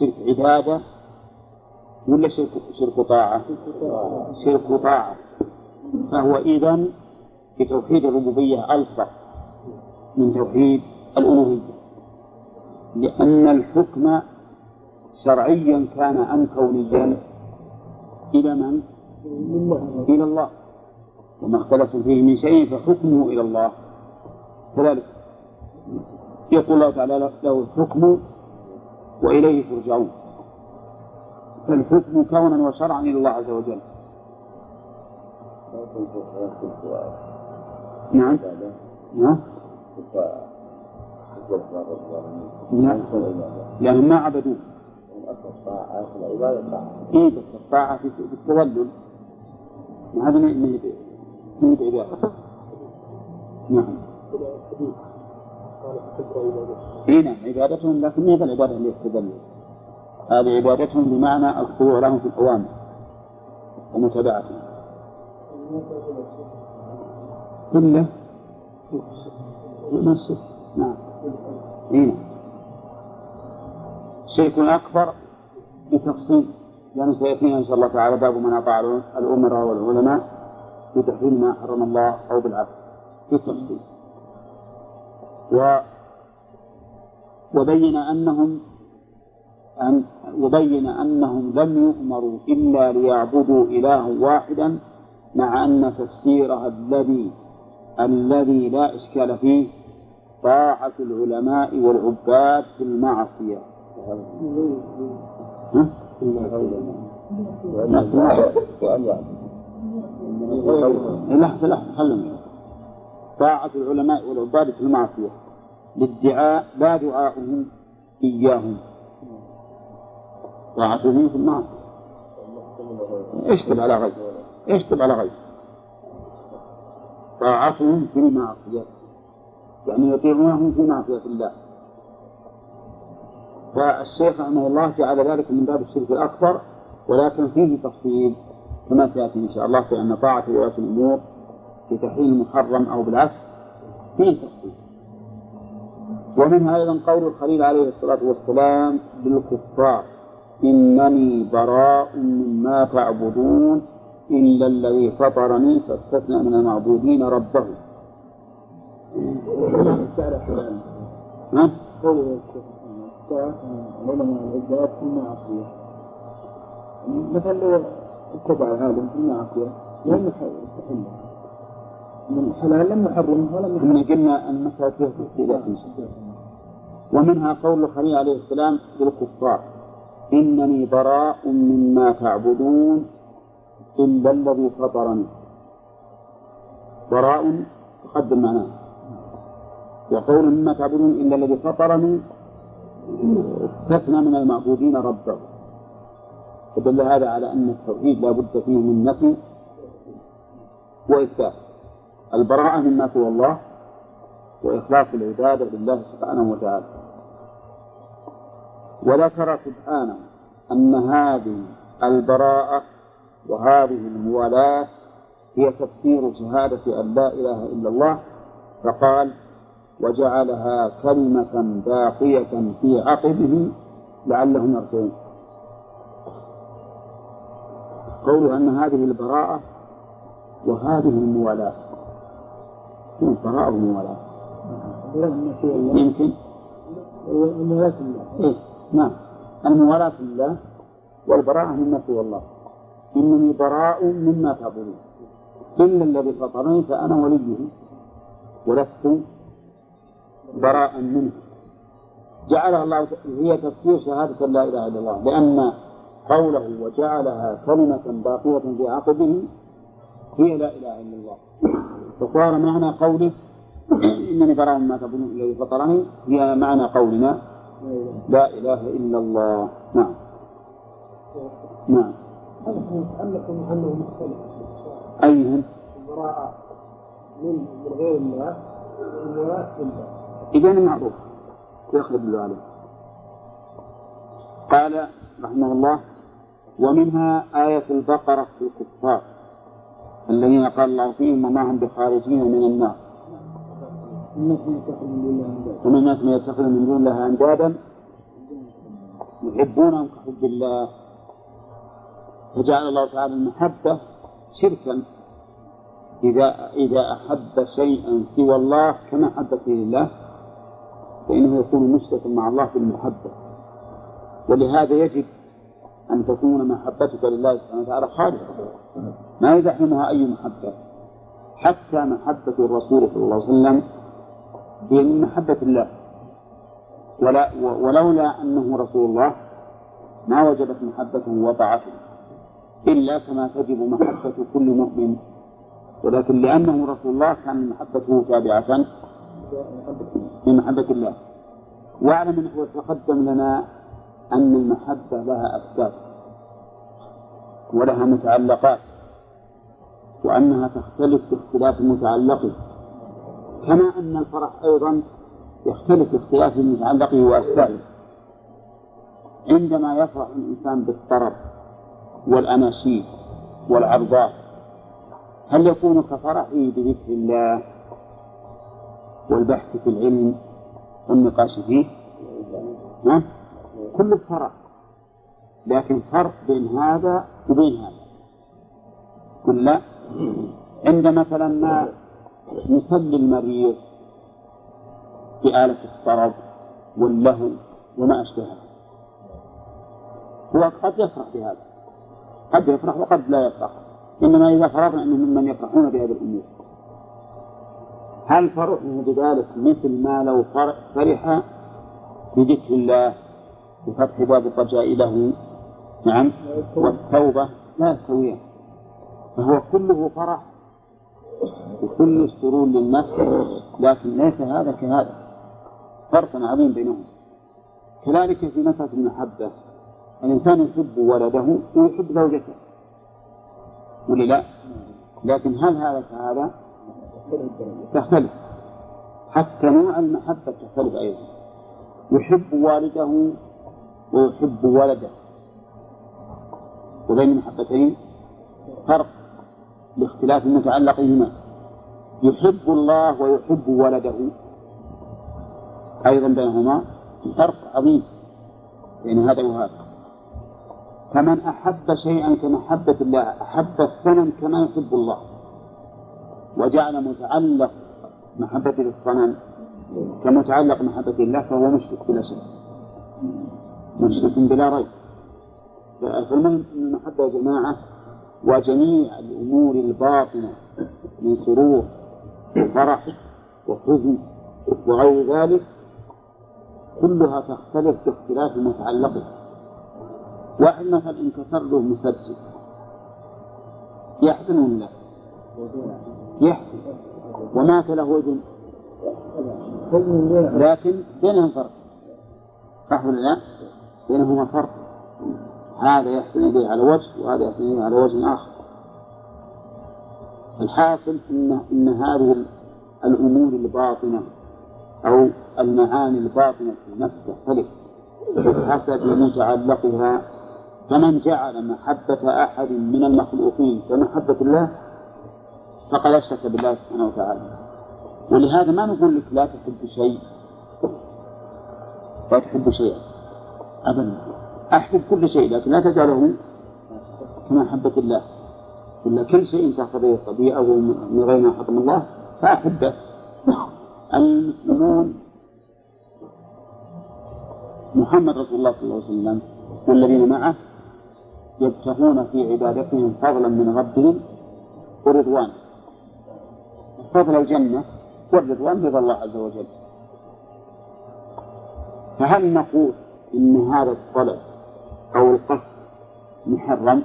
شرك عبادة ولا شرك شرك طاعة؟ شرك طاعة. فهو إذا في توحيد الربوبية ألصق من توحيد الألوهية. لأن الحكم شرعيا كان أم كونيا إلى من؟ إلى الله. وما اختلفتم فيه من شيء فحكمه إلى الله. كذلك يقول الله تعالى له الحكم وإليه ترجعون. فالحكم كونا وشرعا إلى الله عز وجل. نعم. نعم. لأنهم ما عبدوه. إيه الطاعة في التذلل هذا ما هي ما هي بعبادة نعم. إي نعم عبادتهم لكن ما هي العبادة اللي يستدلوا هذه عبادتهم بمعنى الخضوع لهم في الأوامر ومتابعتهم كله الشرك نعم. إي نعم. شرك أكبر بتفصيل لأنه سيأتينا إن شاء الله تعالى باب من أطاع الأمراء والعلماء في تحريم ما حرم الله أو بالعكس بالتفصيل و وبين أنهم أن وبين أنهم لم يؤمروا إلا ليعبدوا إلها واحدا مع أن تفسيرها الذي الذي لا إشكال فيه طاعة العلماء والعباد في المعصية. لحظة لحظة خلنا طاعة العلماء والعباد في المعصية. للدعاء لا دعاؤهم إياهم. طاعتهم في المعصية. اشتب على غير. اشتب على غير. طاعتهم في المعصية. يعني يطيعونهم في معصية الله. فالشيخ رحمه الله جعل ذلك من باب الشرك الأكبر ولكن فيه تفصيل كما سيأتي إن شاء الله في أن طاعة ولاة الأمور في تحريم المحرم أو بالعكس فيه تفصيل. ومنها أيضا قول الخليل عليه الصلاة والسلام للكفار إنني براء مما تعبدون إلا الذي فطرني فاستثنى من المعبودين ربه علماء العباد في المعصية. مثلا لو اتبع في المعصية لم يستحل من الحلال لم يحرمه ولم يحرم إحنا قلنا المسألة فيها اختلاف. ومنها قول الخليل عليه السلام للكفار إنني براء مما تعبدون إلا الذي فطرني. براء تقدم معناه. وقول مما تعبدون إلا الذي فطرني استثنى من المعبودين ربه. فدل هذا على أن التوحيد لا بد فيه من نفي وإثبات. البراءة مما سوى الله وإخلاص العبادة لله سبحانه وتعالى. وذكر سبحانه أن هذه البراءة وهذه الموالاة هي تفسير شهادة أن لا إله إلا الله فقال وجعلها كلمة باقية في عقبه لعلهم يرجعون. قوله أن هذه البراءة وهذه الموالاة. براءة وموالاة؟ يمكن. الموالاة لله إيه نعم. الموالاة لله والبراءة مما سوى الله. إنني براء مما تعبدون. إلا الذي فطرني فأنا وليه. ولست براء منه. جعلها الله هي تفسير شهادة لا إله إلا الله لأن قوله وجعلها كلمة باقية في عقبه هي لا إله إلا الله. فصار معنى قوله إنني براء مما تعبدون الذي فطرني هي معنى قولنا لا إله إلا الله. نعم. نعم. أنه مختلف أيهم البراءة من غير الله والولاة لله إذا معروف. يخرج عليه قال رحمه الله ومنها آية البقرة في الكفار. الذين قال الله فيهم وما هم بخارجين من النار. الله ومن الناس من يتخذ من دون الله أندادا يحبونهم كحب الله. فجعل الله تعالى المحبة شركا. إذا إذا أحب شيئا سوى الله كمحبته لله فإنه يكون مشركا مع الله في المحبة. ولهذا يجب أن تكون محبتك لله سبحانه وتعالى خالصة. ما يزاحمها أي محبة. حتى محبة الرسول صلى الله عليه وسلم هي من محبة الله. ولا ولولا أنه رسول الله ما وجبت محبته وطاعته إلا كما تجب محبة كل مؤمن. ولكن لأنه رسول الله كان محبته تابعة. لمحبة الله. واعلم أنه تقدم لنا أن المحبة لها أسباب ولها متعلقات وأنها تختلف باختلاف المتعلق كما أن الفرح أيضا يختلف باختلاف متعلقه وأسبابه. عندما يفرح الإنسان بالطرب والأناشيد والعرضات هل يكون كفرحه بذكر الله والبحث في العلم والنقاش فيه؟ نعم كل فرح لكن فرق بين هذا وبين هذا. قل عند مثلا ما يصلي المريض بآلة الطرب واللهو وما أشبهه. هو قد يفرح بهذا. قد يفرح وقد لا يفرح. إنما إذا فرضنا أنه ممن يفرحون بهذه الأمور. هل فرحه بذلك مثل ما لو فرح بذكر الله بفتح باب الرجاء له؟ نعم. والتوبة لا يستويان فهو كله فرح وكله سرور للنفس لكن ليس هذا كهذا. فرق عظيم بينهم. كذلك في مسألة المحبة. الإنسان يحب ولده ويحب زوجته. ولا لا؟ لكن هل هذا كهذا؟ تختلف. حتى نوع المحبة تختلف أيضا. يحب والده ويحب ولده. وبين المحبتين فرق لاختلاف متعلقهما يحب الله ويحب ولده. أيضا بينهما فرق عظيم بين هذا وهذا. فمن أحب شيئا كمحبة الله أحب الصنم كما يحب الله. وجعل متعلق محبة الصنم كمتعلق محبة الله فهو مشرك بلا شك. مشرك بلا ريب. فالمهم أن المحبة يا جماعة وجميع الأمور الباطنة من سرور وفرح وحزن وغير ذلك كلها تختلف باختلاف متعلقها. واحد مثلا انكسر له مسدس يحزن ولا يحزن ومات له ابن. لكن بينهم فرق. صح ولا لا؟ بينهما فرق. هذا يحسن إليه على وجه وهذا يحسن إليه على وجه آخر. الحاصل إن إن هذه الأمور الباطنة أو المعاني الباطنة في النفس تختلف. بحسب متعلقها فمن جعل محبة أحد من المخلوقين كمحبة الله فقد أشرك بالله سبحانه وتعالى. ولهذا ما نقول لك لا تحب شيء. لا تحب شيئا. أبدا. أحب كل شيء لكن لا تجعله كمحبة الله. إلا كل شيء تقتضيه الطبيعة من غير ما حكم الله فأحبه. المسلمون محمد رسول الله صلى الله عليه وسلم والذين معه يبتغون في عبادتهم فضلا من ربهم ورضوانا. فضل الجنة والرضوان رضا الله عز وجل. فهل نقول إن هذا الطلب أو القصد محرم؟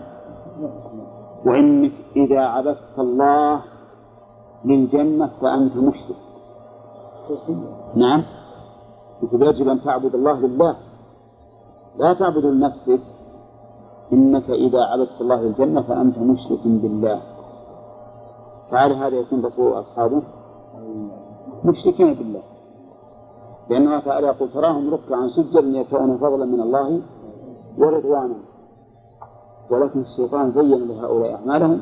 وإنك إذا عبدت الله للجنة فأنت مشرك. نعم. يجب أن تعبد الله لله. لا تعبد لنفسك. إنك إذا عبدت الله للجنة فأنت مشرك بالله. فعلى هذا يكون رسول أصحابه؟ مشركين بالله. لأن الله تعالى يقول تراهم ركعا سجدا يدفعون فضلا من الله ورضوانا ولكن الشيطان زين لهؤلاء أعمالهم.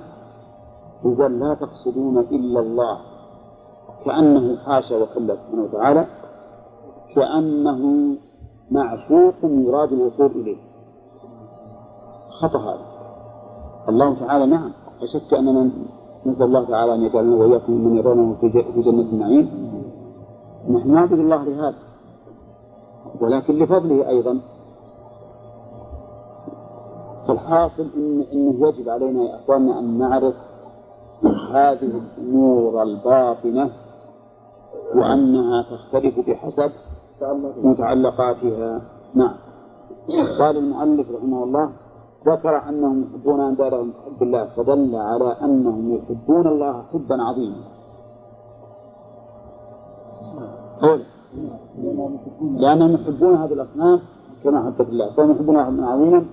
وقال لا تقصدون إلا الله. كأنه حاشا وكلا سبحانه وتعالى. كأنه معشوق يراد الوصول إليه. خطأ هذا. الله تعالى نعم. لا شك أننا نسأل الله تعالى أن يجعلنا وإياكم من يرونه في جنة النعيم. نحن نعبد الله لهذا ولكن لفضله أيضا. فالحاصل إن إنه يجب علينا يا إخواننا أن نعرف هذه الأمور الباطنة وأنها تختلف بحسب متعلقاتها. نعم. قال المؤلف رحمه الله ذكر أنهم يحبون أندادهم حب الله فدل على أنهم يحبون الله حبا عظيما. قول. لأنهم يحبون هذه الأصنام كما حبت الله. فهم يحبون حبا عظيما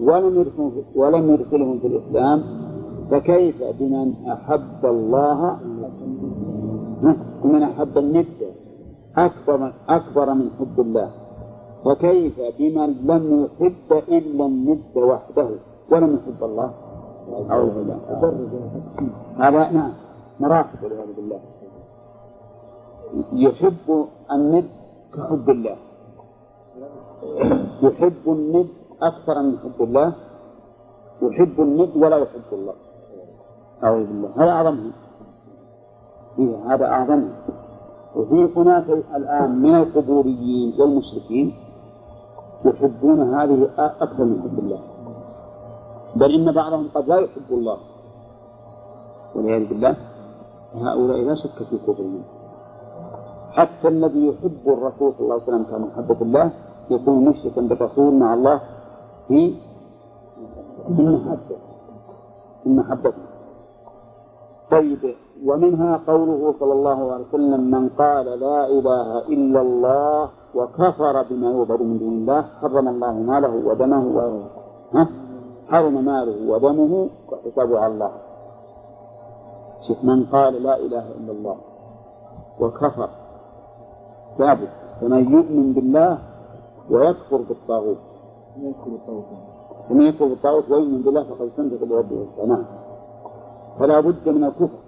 ولم ولم يدخلهم في الإسلام. فكيف بمن أحب الله؟ ومن أحب الند أكبر أكبر من حب الله. وكيف بمن لم يحب إلا الند وحده؟ ولم يحب الله. أعوذ بالله. هذا نعم مراتب والعياذ بالله. يحب الند كحب الله. يحب الند أكثر من حب الله. يحب الند ولا يحب الله. أعوذ بالله. هذا أعظمه. إيه هذا أعظمه. وفي هناك الآن من القبوريين والمشركين يحبون هذه أكثر من حب الله. بل إن بعضهم قد لا يحب الله. والعياذ بالله هؤلاء لا شك في كفرهم حتى الذي يحب الرسول صلى الله عليه وسلم كمحبة الله يكون مشركا بالرسول مع الله في المحبة في محبته طيب ومنها قوله صلى الله عليه وسلم من قال لا إله إلا الله وكفر بما يعبد من دون الله حرم الله ماله ودمه و... حرم ماله ودمه وحسابه على الله. شوف من قال لا إله إلا الله وكفر ثابت. فمن يؤمن بالله ويكفر بالطاغوت. ومن يكفر بالطاغوت ويؤمن بالله فقد استمسك بربه نعم فلا بد من الكفر.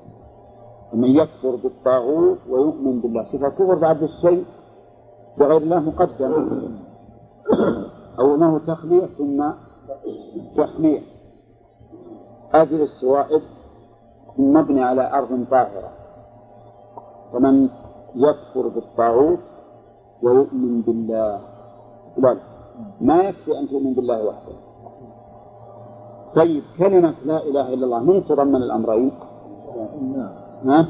ومن يكفر بالطاغوت ويؤمن بالله. شوف الكفر بعد الشيء وغير الله مقدم أو هو تخلية ثم تحلية أجل السوائب مبني على أرض طاهرة. فمن يكفر بالطاغوت ويؤمن بالله. لا ما يكفي أن تؤمن بالله وحده؟ طيب كلمة لا إله إلا الله من تضمن الأمرين؟ ها؟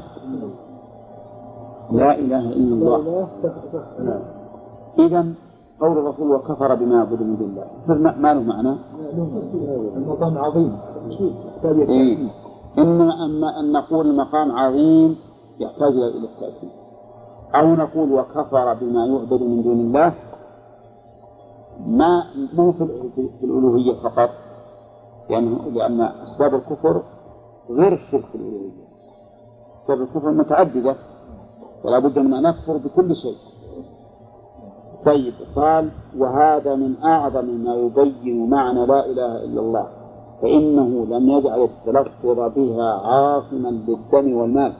لا إله إلا الله. إذا قول الرسول وكفر بما يعبد من دون الله. ما له معنى؟ المقام عظيم. إيه؟ إما أما أن نقول المقام عظيم يحتاج إلى التأكيد. أو نقول وكفر بما يعبد من دون الله. ما مو في الألوهية فقط؟ لأنه لأن أسباب الكفر غير الشرك في الألوهية. أسباب الكفر متعددة. ولا بد من أن نكفر بكل شيء. طيب قال وهذا من أعظم ما يبين معنى لا إله إلا الله فإنه لم يجعل التلفظ بها عاصما للدم والمال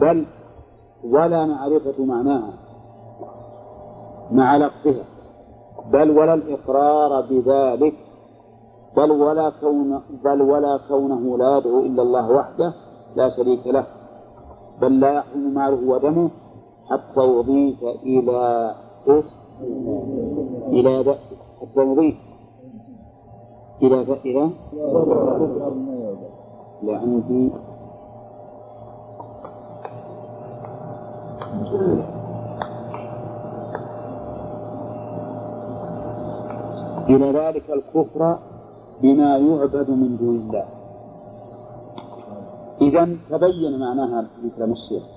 بل ولا معرفة معناها مع لفظها بل ولا الإقرار بذلك بل ولا كون بل ولا كونه لا يدعو إلا الله وحده لا شريك له بل لا يحرم ماله ودمه حتى يضيف إلى إلى حتى يضيف إلى إلى؟ لا عندي إلى ذلك الكفر بما يعبد من دون الله. إذا تبين معناها في كلام الشيخ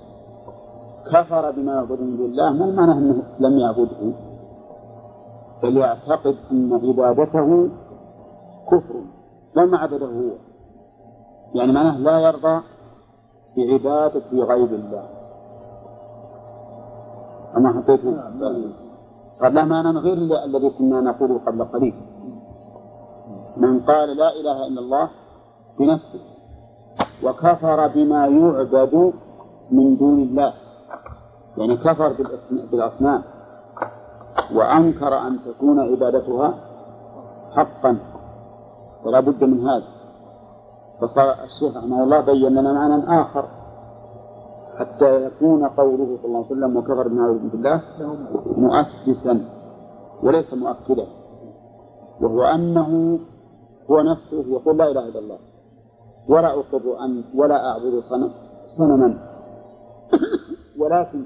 كفر بما يعبد من دون الله ما معناه أنه لم يعبده؟ بل يعتقد أن عبادته كفر لما عبده هو. يعني معناه لا يرضى بعبادة غير الله. أما حطيت قال لا معنى غير الذي كنا نقوله قبل قليل. من قال لا إله إلا الله بنفسه وكفر بما يعبد من دون الله. يعني كفر بالأصنام. وأنكر أن تكون عبادتها حقا. ولا بد من هذا. فصار الشيخ رحمه الله بين لنا معنى آخر. حتى يكون قوله صلى الله عليه وسلم وكفر يعبد بالله مؤسسا وليس مؤكدا. وهو أنه هو نفسه يقول لا إله إلا الله. ولا أقر أن ولا أعبد صنما. ولكن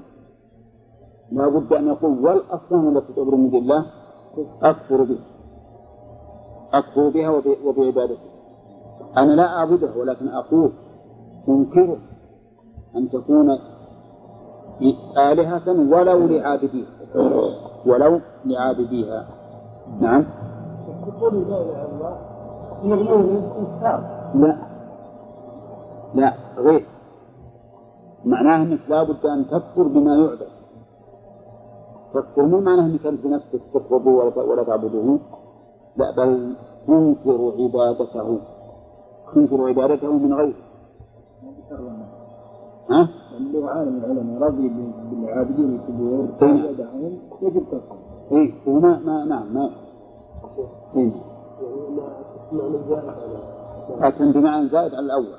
لا بد أن يقول والأصنام التي تعبد من دون الله أكفر بها أكفر بها وبعبادتها أنا لا أعبدها ولكن أقول أنكره أن تكون آلهة ولو لعابديها ولو لعابديها. نعم. لا لا غير. معناه إنك لابد أن تكفر بما يعبد. تكفر مو معناه إنك أنت نفسك تكفر ولا تعبده. لا بل تنكر عبادته. تنكر عبادته من غيره ها؟ اللي عالم العلماء رضي بالعابدين الكبور يدعون يجب كفر. اي هو ما ما نعم ما. اي لكن بمعنى زائد على الأول.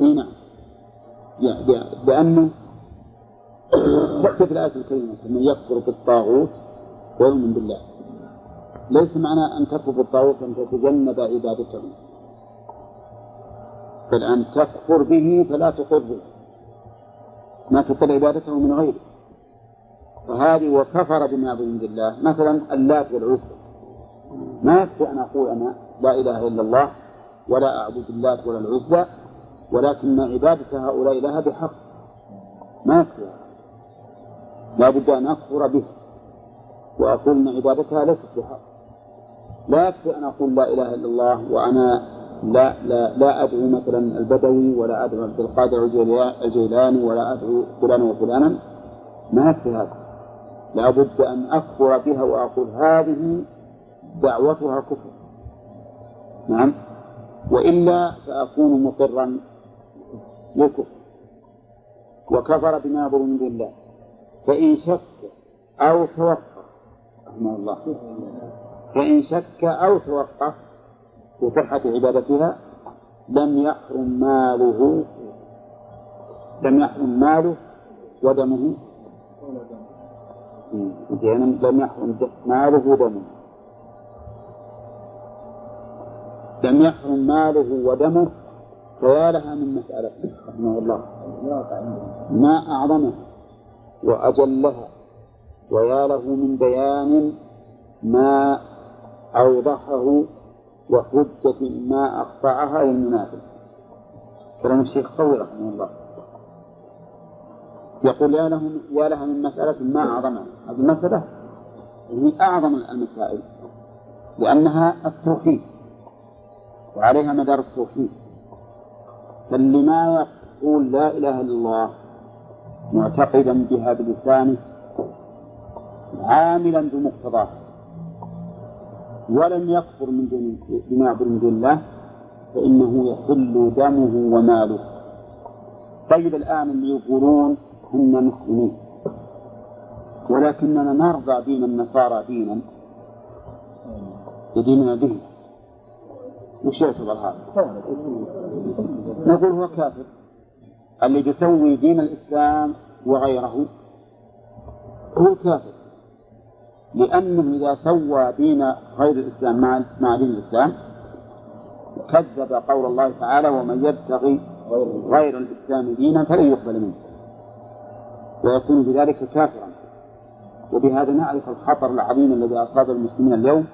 اي نعم. لأنه تأتي الآية الكريمة من يكفر بالطاغوت ويؤمن بالله. ليس معنى أن تكفر بالطاغوت أن تتجنب عبادته بل أن تكفر به فلا تقره ما تقر عبادته من غيره. فهذه وكفر بما عند الله. مثلا اللات والعزى ما يكفي أن أقول أنا لا إله إلا الله ولا أعبد اللات ولا العزى ولكن عبادة هؤلاء لها بحق. ما يكفي لا بد أن أكفر به وأقول أن عبادتها ليست بحق. لا يكفي أن أقول لا إله إلا الله وأنا لا لا لا أدعو مثلا البدوي ولا أدعو عبد القادر الجيلاني ولا أدعو فلانا وفلانا. ما يكفي هذا. لا بد أن أكفر بها وأقول هذه دعوتها كفر. نعم. وإلا فأكون مقرا للكفر. وكفر بما دون الله. فإن شك أو توقف. رحمه الله. فإن شك أو توقف في صحة عبادتها لم يحرم ماله لم يحرم ماله ودمه. يعني لم يحرم ماله ودمه. لم يحرم ماله ودمه فيا لها من مسألة. رحمه الله. ما أعظمها وأجلها ويا له من بيان ما أوضحه وحجة ما أقطعها للمنافق. كلام الشيخ قوي رحمه الله. يقول يا له يا لها من مسألة ما أعظمها هذه المسألة هي أعظم المسائل لأنها التوحيد وعليها مدار التوحيد. فاللي ما يقول لا إله إلا الله معتقدا بها بلسانه عاملا بمقتضاه. ولم يكفر من دون بما يعبد من دون الله فإنه يحل دمه وماله. طيب الآن اللي يقولون إنا مسلمين. ولكننا نرضى دين النصارى دينا. يديننا به وش يعتبر هذا؟ نقول هو كافر. اللي بيسوي دين الإسلام وغيره هو كافر. لأنه إذا سوى دين غير الإسلام مع مع دين الإسلام كذب قول الله تعالى ومن يبتغي غير الإسلام دينا فلن يقبل منه. ويكون بذلك كافرا. وبهذا نعرف الخطر العظيم الذي أصاب المسلمين اليوم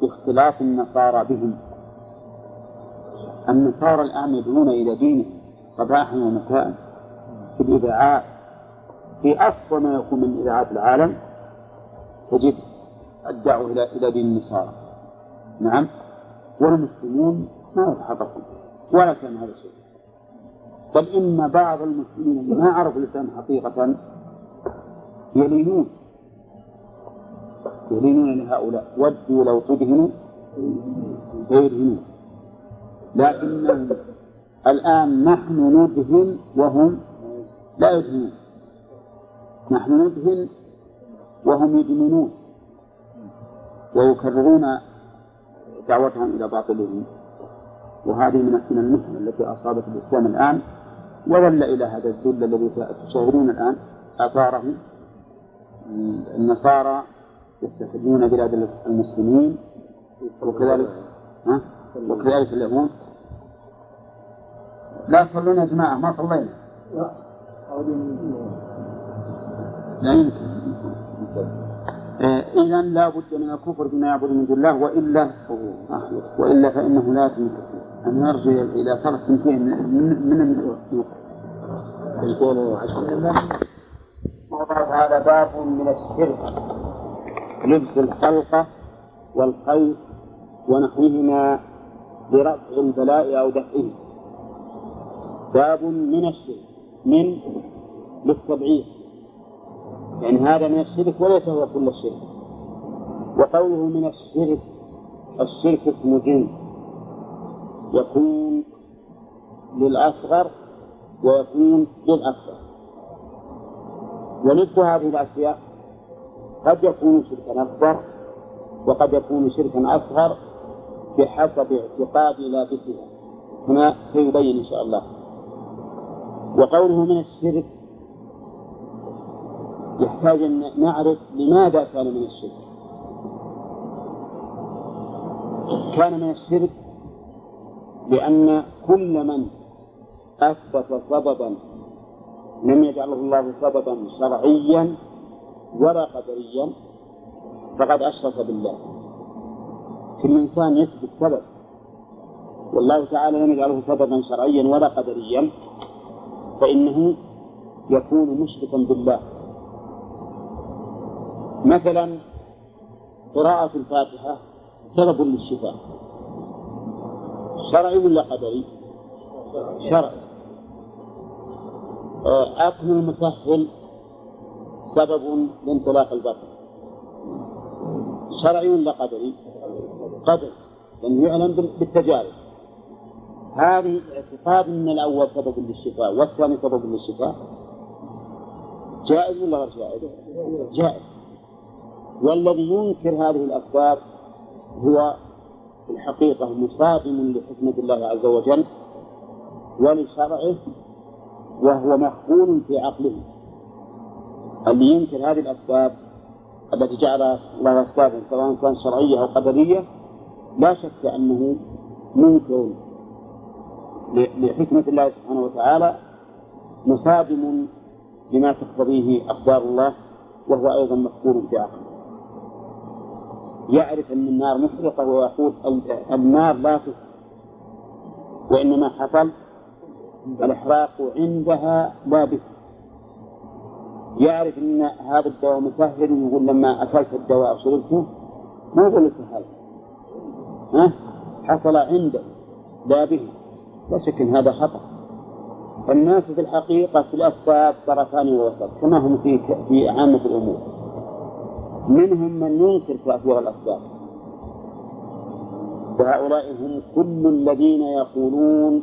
باختلاط النصارى بهم. النصارى الآن يدعون إلى دينهم. صباحا ومساء في الإذاعات في أفضل ما يكون من إذاعات العالم تجد الدعوة إلى إلى دين النصارى. نعم. والمسلمون ما يتحققون ولا كان هذا الشيء بل إن بعض المسلمين ما عرفوا الإسلام حقيقة يلينون يلينون لهؤلاء ودوا لو تدهنوا فيدهنون لكنهم الآن نحن ندهن وهم لا يدهنون. نحن ندهن وهم يدمنون ويكررون دعوتهم إلى باطلهم. وهذه من المحن التي أصابت الإسلام الآن. وظل إلى هذا الذل الذي تشاهدون الآن. آثاره النصارى يستخدمون بلاد المسلمين. وكذلك؟ وكذلك اليهود. لا تصلون يا جماعة ما صلينا. لا يمكن. إيه، إذا لا بد من الكفر بما يعبد من دون الله وإلا وإلا فإنه لا يتم أن نرجو إلى صلاة سنتين من من سنتين هذا باب من الشرك لبس الحلقة والخيط ونحوهما برفع البلاء أو دفعه. باب من الشرك من للتبعيض. يعني هذا من الشرك وليس هو كل الشرك. وقوله من الشرك الشرك اسم جنس يكون للأصغر ويكون للأكبر. ومثل هذه الأشياء قد يكون شركا أكبر وقد يكون شركا أصغر بحسب اعتقاد لابسها. هنا سيبين إن شاء الله. وقوله من الشرك يحتاج أن نعرف لماذا كان من الشرك. كان من الشرك لأن كل من أثبت سببا لم يجعله الله سببا شرعيا ولا قدريا فقد أشرك بالله. كل إنسان يثبت سبب والله تعالى لم يجعله سببا شرعيا ولا قدريا. فإنه يكون مشركا بالله. مثلا قراءة الفاتحة سبب للشفاء. شرعي ولا قدري؟ شرعي. آه، أكل المسهل سبب لانطلاق البطن شرعي ولا قدري؟ قدر لأنه يعلم بالتجارب. هذه اعتقاد من الأول سبب للشفاء والثاني سبب للشفاء. جائز ولا غير جائز؟ جائز. والذي ينكر هذه الأسباب هو في الحقيقة مصادم لحكمة الله عز وجل ولشرعه وهو مقبول في عقله. اللي ينكر هذه الأسباب التي جعلها الله أسبابا سواء كان شرعية أو قدرية لا شك أنه منكر. لحكمة الله سبحانه وتعالى مصادم لما تقتضيه أقدار الله وهو أيضا مقبول في عقله يعرف أن النار محرقة ويقول النار لا تحرق وإنما حصل الإحراق عندها لا يعرف أن هذا الدواء مسهل ويقول لما أكلت الدواء أو شربته ما يقول سهل ها؟ حصل عنده لا به لا شك أن هذا خطأ. الناس في الحقيقة في الأسباب طرفان ووسط كما هم في في عامة الأمور. منهم من ينكر تأثير الأسباب. وهؤلاء هم كل الذين يقولون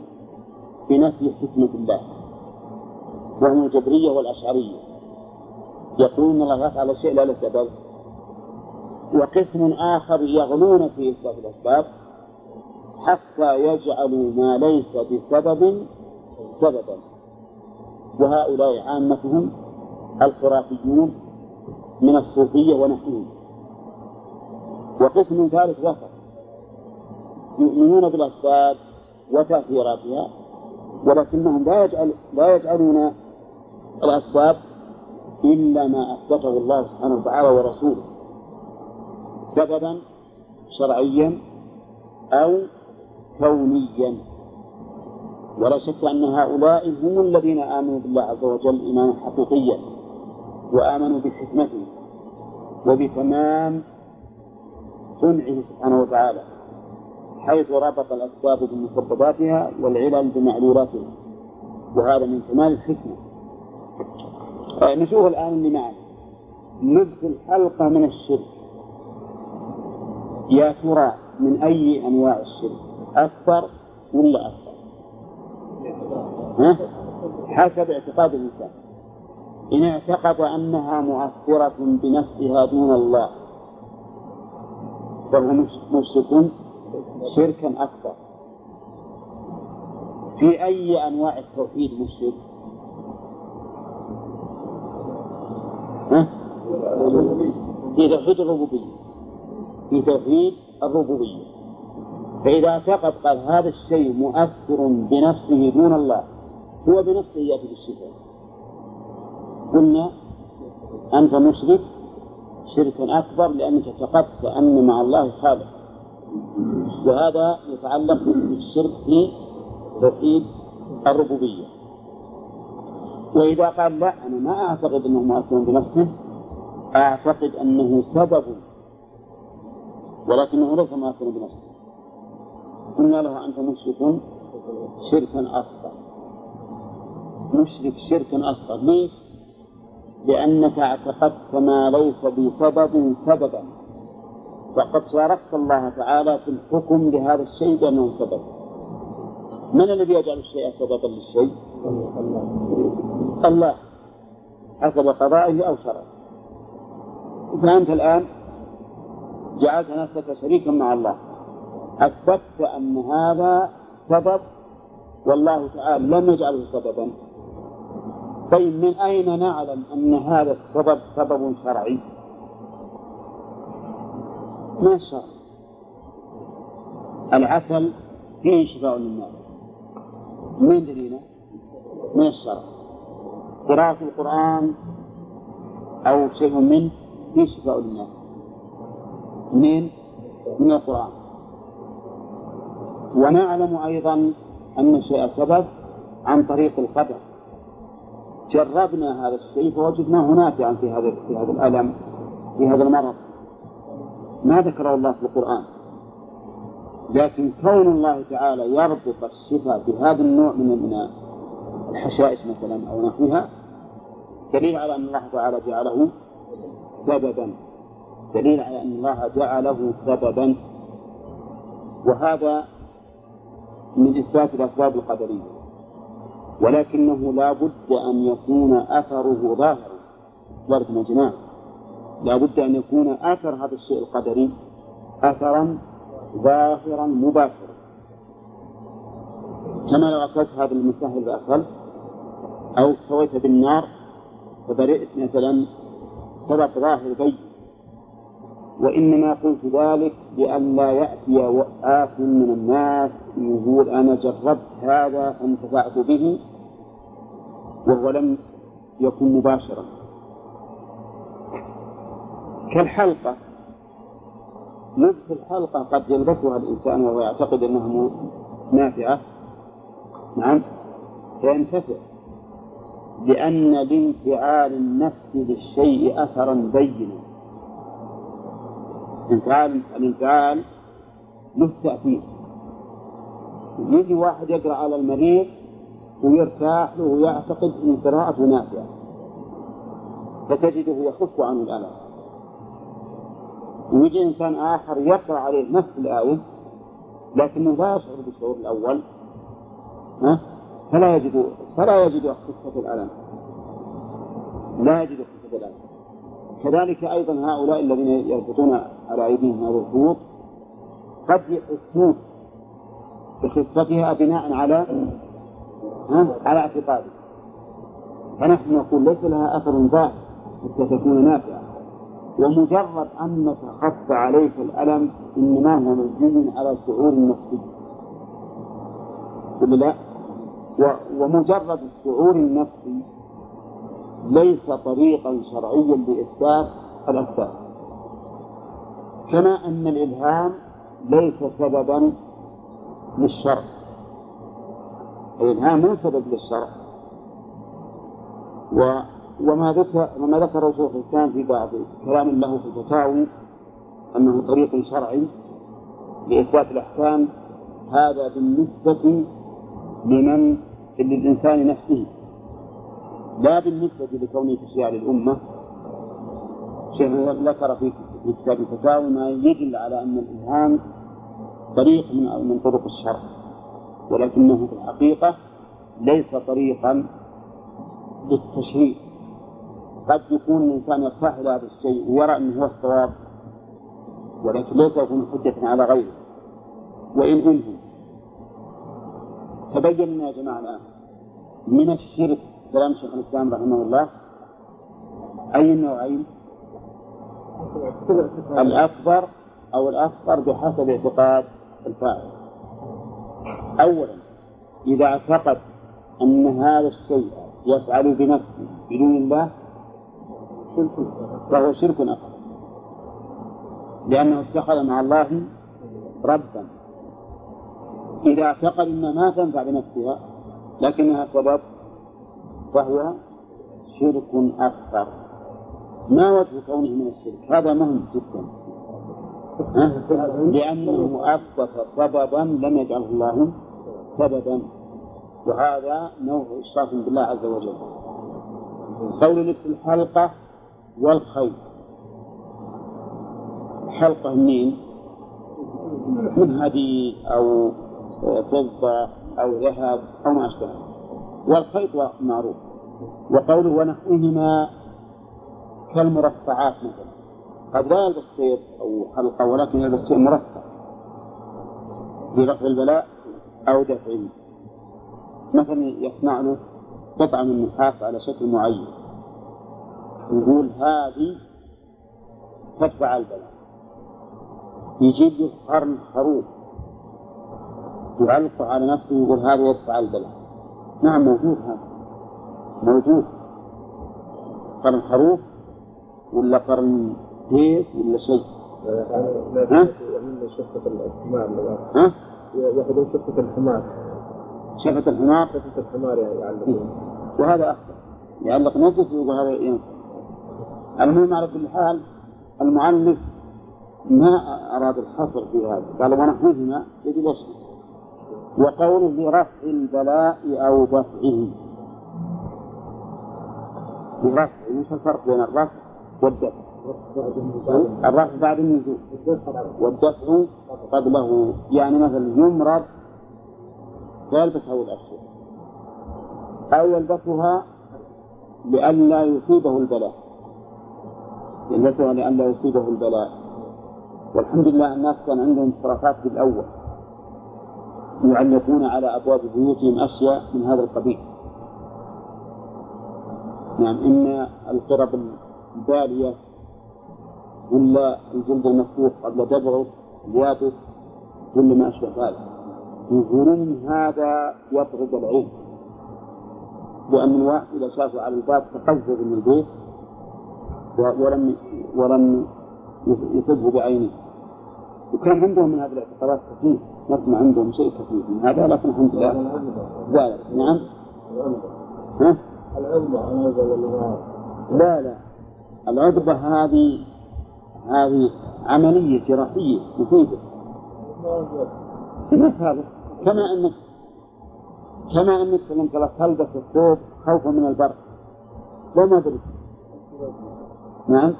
بنفي حكمة الله. وهم الجبرية والأشعرية. يقولون الله يفعل الشيء لا لسبب وقسم آخر يغلون في إثبات الأسباب حتى يجعلوا ما ليس بسبب سببا. وهؤلاء عامتهم الخرافيون من الصوفية ونحوهم. وقسم ثالث وسط يؤمنون بالأسباب وتأثيراتها ولكنهم لا يجعل لا يجعلون الأسباب إلا ما أثبته الله سبحانه وتعالى ورسوله. سببا شرعيا أو كونيا. ولا شك أن هؤلاء هم الذين آمنوا بالله عز وجل إيمانا حقيقيا وآمنوا بحكمته وبتمام صنعه سبحانه وتعالى حيث ربط الأسباب بمسبباتها والعلل بمعلولاتها وهذا من كمال الحكمة. نشوف الآن اللي معنا. نبذ الحلقة من الشرك. يا ترى من أي أنواع الشرك؟ أكثر ولا أكثر؟ ها؟ حسب اعتقاد الإنسان إن اعتقد أنها مؤثرة بنفسها دون الله فهو مشرك شركا أكبر في أي أنواع التوحيد مشرك؟ في توحيد الربوبية في توحيد الربوبية فإذا اعتقد قال هذا الشيء مؤثر بنفسه دون الله هو بنفسه يأتي بالصفات قلنا أنت مشرك شركا أكبر لأنك اعتقدت أن مع الله خالق. وهذا يتعلق بالشرك في توحيد الربوبية. وإذا قال لا أنا ما أعتقد أنه مؤثر بنفسه أعتقد أنه سبب ولكنه ليس مؤثرا بنفسه. قلنا له أنت مشرك شركا أصغر. مشرك شركا أصغر. ليش؟ لأنك اعتقدت ما ليس بسبب سببا. وقد شاركت الله تعالى في الحكم لهذا الشيء بأنه سبب. من الذي يجعل الشيء سببا للشيء؟ الله. حسب قضائه أو شرعه. فأنت الآن جعلت نفسك شريكا مع الله. أثبتت أن هذا سبب والله تعالى لم يجعله سببا طيب من أين نعلم أن هذا السبب سبب شرعي؟ ما الشرع؟ العسل فيه شفاء للناس من دليله؟ من الشرع قراءة القرآن أو شيء منه فيه شفاء للناس من من القرآن ونعلم أيضا أن الشيء سبب عن طريق القدر. جربنا هذا الشيء فوجدناه نافعا في هذا في هذا الألم في هذا المرض. ما ذكره الله في القرآن. لكن كون الله تعالى يربط الشفاء بهذا النوع من الحشائش مثلا أو نحوها دليل على أن الله تعالى جعله سببا. دليل على أن الله جعله سببا. وهذا من إثبات الأسباب القدرية ولكنه لا بد أن يكون أثره ظاهرا ذلك من الجماعة لا بد أن يكون أثر هذا الشيء القدري أثرا ظاهرا مباشرا. كما لو أكلت هذا المسهل بأسهل أو سويت بالنار فبرئت مثلا سبق ظاهر بين. وإنما قلت ذلك لئلا يأتي آت من الناس يقول أنا جربت هذا فانتفعت به وهو لم يكن مباشرا. كالحلقة. لبس الحلقة قد يلبسها الإنسان وهو يعتقد أنها نافعة. نعم. فينتفع. لأن لانفعال النفس للشيء أثرا بينا. انفعال الانفعال له تأثير. يجي واحد يقرأ على المريض ويرتاح له ويعتقد أن قراءته نافعة. فتجده يخف عنه الألم. ويجي إنسان آخر يقرأ عليه نفس الآية لكنه لا يشعر بالشعور الأول؟ فلا يجد فلا يجد خفة الألم. لا يجد خفة الألم. كذلك أيضا هؤلاء الذين يربطون على أيديهم هذا الخيوط قد يحسون بخفتها بناء على؟ على اعتقاده فنحن نقول ليس لها أثر ظاهر حتى تكون نافعة ومجرد أنك خف عليك الألم إنما هو مبني على شعور نفسي لا؟ ومجرد الشعور النفسي ليس طريقا شرعيا لإثبات الأسباب كما أن الإلهام ليس سببا للشرع. الإلهام مو سبب للشرع. و وما ذكر وما ذكره شيخ الإسلام في بعض كلام له في الفتاوي أنه طريق شرعي لإثبات الأحكام هذا بالنسبة لمن للإنسان نفسه. لا بالنسبة لكونه تشريع للأمة شيخ ذكر في كتاب الفتاوي ما يدل على أن الإلهام طريق من من طرق الشرع ولكنه في الحقيقة ليس طريقا للتشريع. قد يكون الإنسان يرتاح هذا الشيء ويرى أنه هو الصواب ولكن ليس يكون حجة على غيره. وإن أنهم تبين يا جماعة الآن من الشرك كلام شيخ الإسلام رحمه الله. أي النوعين؟ الأكبر أو الأصغر بحسب اعتقاد الفاعل. أولا إذا اعتقد أن هذا الشيء يفعل بنفسه بدون الله فهو شرك أكبر. لأنه اتخذ مع الله ربا. إذا اعتقد أنها ما تنفع بنفسها لكنها سبب فهو شرك أكبر. ما وجه كونه من الشرك؟ هذا مهم جدا. لأنه أثبت سببا لم يجعله الله سببا. وهذا نوع إشراك بالله عز وجل. قول لبس الحلقة والخيط حلقة منين؟ من حديد أو فضة أو ذهب أو ما أشبه. والخيط معروف. وقوله ونحوهما كالمرصعات مثلا. قد لا يلبس خيط أو حلقة ولكن يلبس شيء مرصع برفع البلاء أو دفعه مثلا يصنع له قطعة من النحاس على شكل معين. يقول هذه تدفع البلاء. يجيب له قرن خروف يعلق على نفسه ويقول هذا يدفع البلاء. نعم موجود هذا. موجود. قرن خروف ولا قرن كيف ولا شيء؟ ها؟ ها؟ يأخذون شفة الحمار. شفة الحمار شفة الحمار يعلقون وهذا أخطر يعلق نفسه ويقول هذا ينفع المهم على كل حال المؤلف ما أراد الحصر في هذا. قال ونحوهما يجب يشمل وقوله برفع البلاء أو دفعه. برفع إيش الفرق بين الرفع والدفع؟ الرفع بعد النزول. والدفع قبله. يعني مثلا يمرض يلبس هذه الأشياء أو يلبسها لئلا يصيبه البلاء. علته لئلا يصيبه البلاء. والحمد لله الناس كان عندهم صرفات في الأول. يعلقون على أبواب بيوتهم أشياء من هذا القبيل. نعم إما القرب البالية ولا الجلد المفتوح قبل دبره اليابس ولا ما أشبه ذلك. يقولون هذا يطرد العين. لأن الواحد إذا شافه على الباب تقزز من البيت ولم ولم يصبه بعينه. وكان عندهم من هذه الاعتقادات كثير. نسمع عندهم شيء كثير من هذا لكن الحمد لله. ذلك نعم. ها؟ لا لا. العقبة هذه هذه عملية جراحية مفيدة. هذا؟ كما انك كما انك انت تلبس الثوب خوفا من البرد لا ما ادري نعم.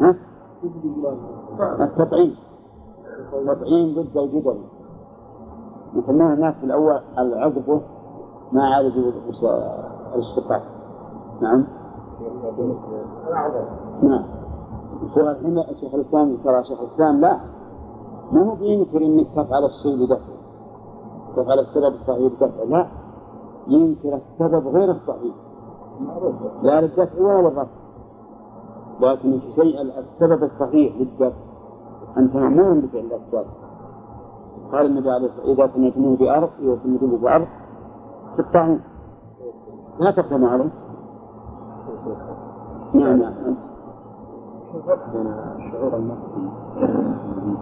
ها؟ التطعيم. التطعيم ضد الجدل. يسمونها الناس في الأول العقبه ما عالجوا الاشتقاق. نعم. نعم. الحين شيخ الإسلام ترى شيخ الإسلام لا. ما هو بينكر إنك تفعل الشيء لدفعه تفعل السبب الصحيح لدفعه لا. ينكر السبب غير الصحيح. لا للدفع ولا للرفع. لكن الشيء السبب الصحيح للدفع. أنت مأمور بفعل الأسباب قال النبي عليه الصلاة والسلام إذا سمعتموه بأرض إذا سمعتموه بأرض تقطعون لا تقدم عليه. نعم نعم. الشعور النفسي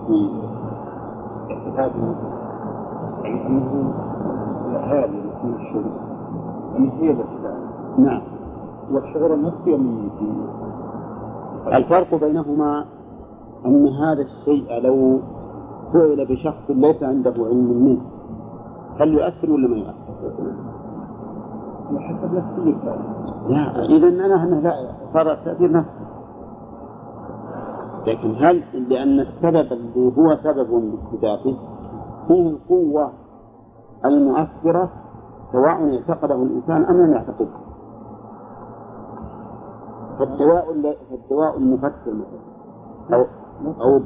في اعتقاد يعني انه من الشرك هي نعم. والشعور النفسي من الفرق بينهما أن هذا الشيء لو فعل بشخص ليس عنده علم منه هل يؤثر ولا ما يؤثر؟ على حسب نفسيته لا إذا أنا لا صار تأثير نفسي لكن هل لأن السبب اللي هو سبب بذاته فيه القوة المؤثرة سواء اعتقده الإنسان أم لم يعتقده؟ فالدواء فالدواء المفسر مثلا أو أو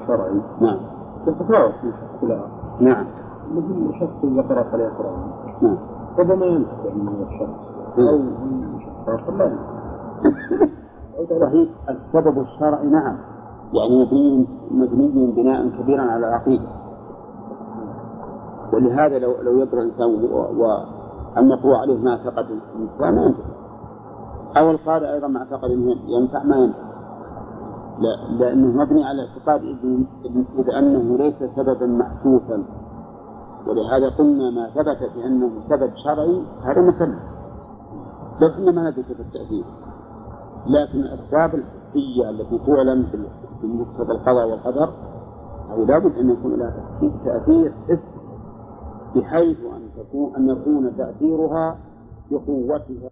الشرعي. نعم. تتفاوت من شخص إلى نعم. مثل شخص يقرأ. فليقرأ نعم. ربما ينتفع من الشخص. أو من شخص آخر لا صحيح. السبب الشرعي نعم. يعني مبني مبني بناء كبيرا على العقيدة. ولهذا لو لو يقرأ الإنسان وأن يقوى عليه ما اعتقد الإنسان ما ينفع. أو القارئ أيضا ما اعتقد أنه ينفع ما ينفع. لا لأنه مبني على اعتقاد إذ أنه ليس سببا محسوسا ولهذا قلنا ما ثبت بأنه سبب شرعي هذا مسلم لكن ما ندرك في التأثير لكن الأسباب الحسية التي تعلم في مقتضى القضاء والقدر هذه لابد أن يكون لها تأثير بحيث أن تكون أن يكون تأثيرها بقوتها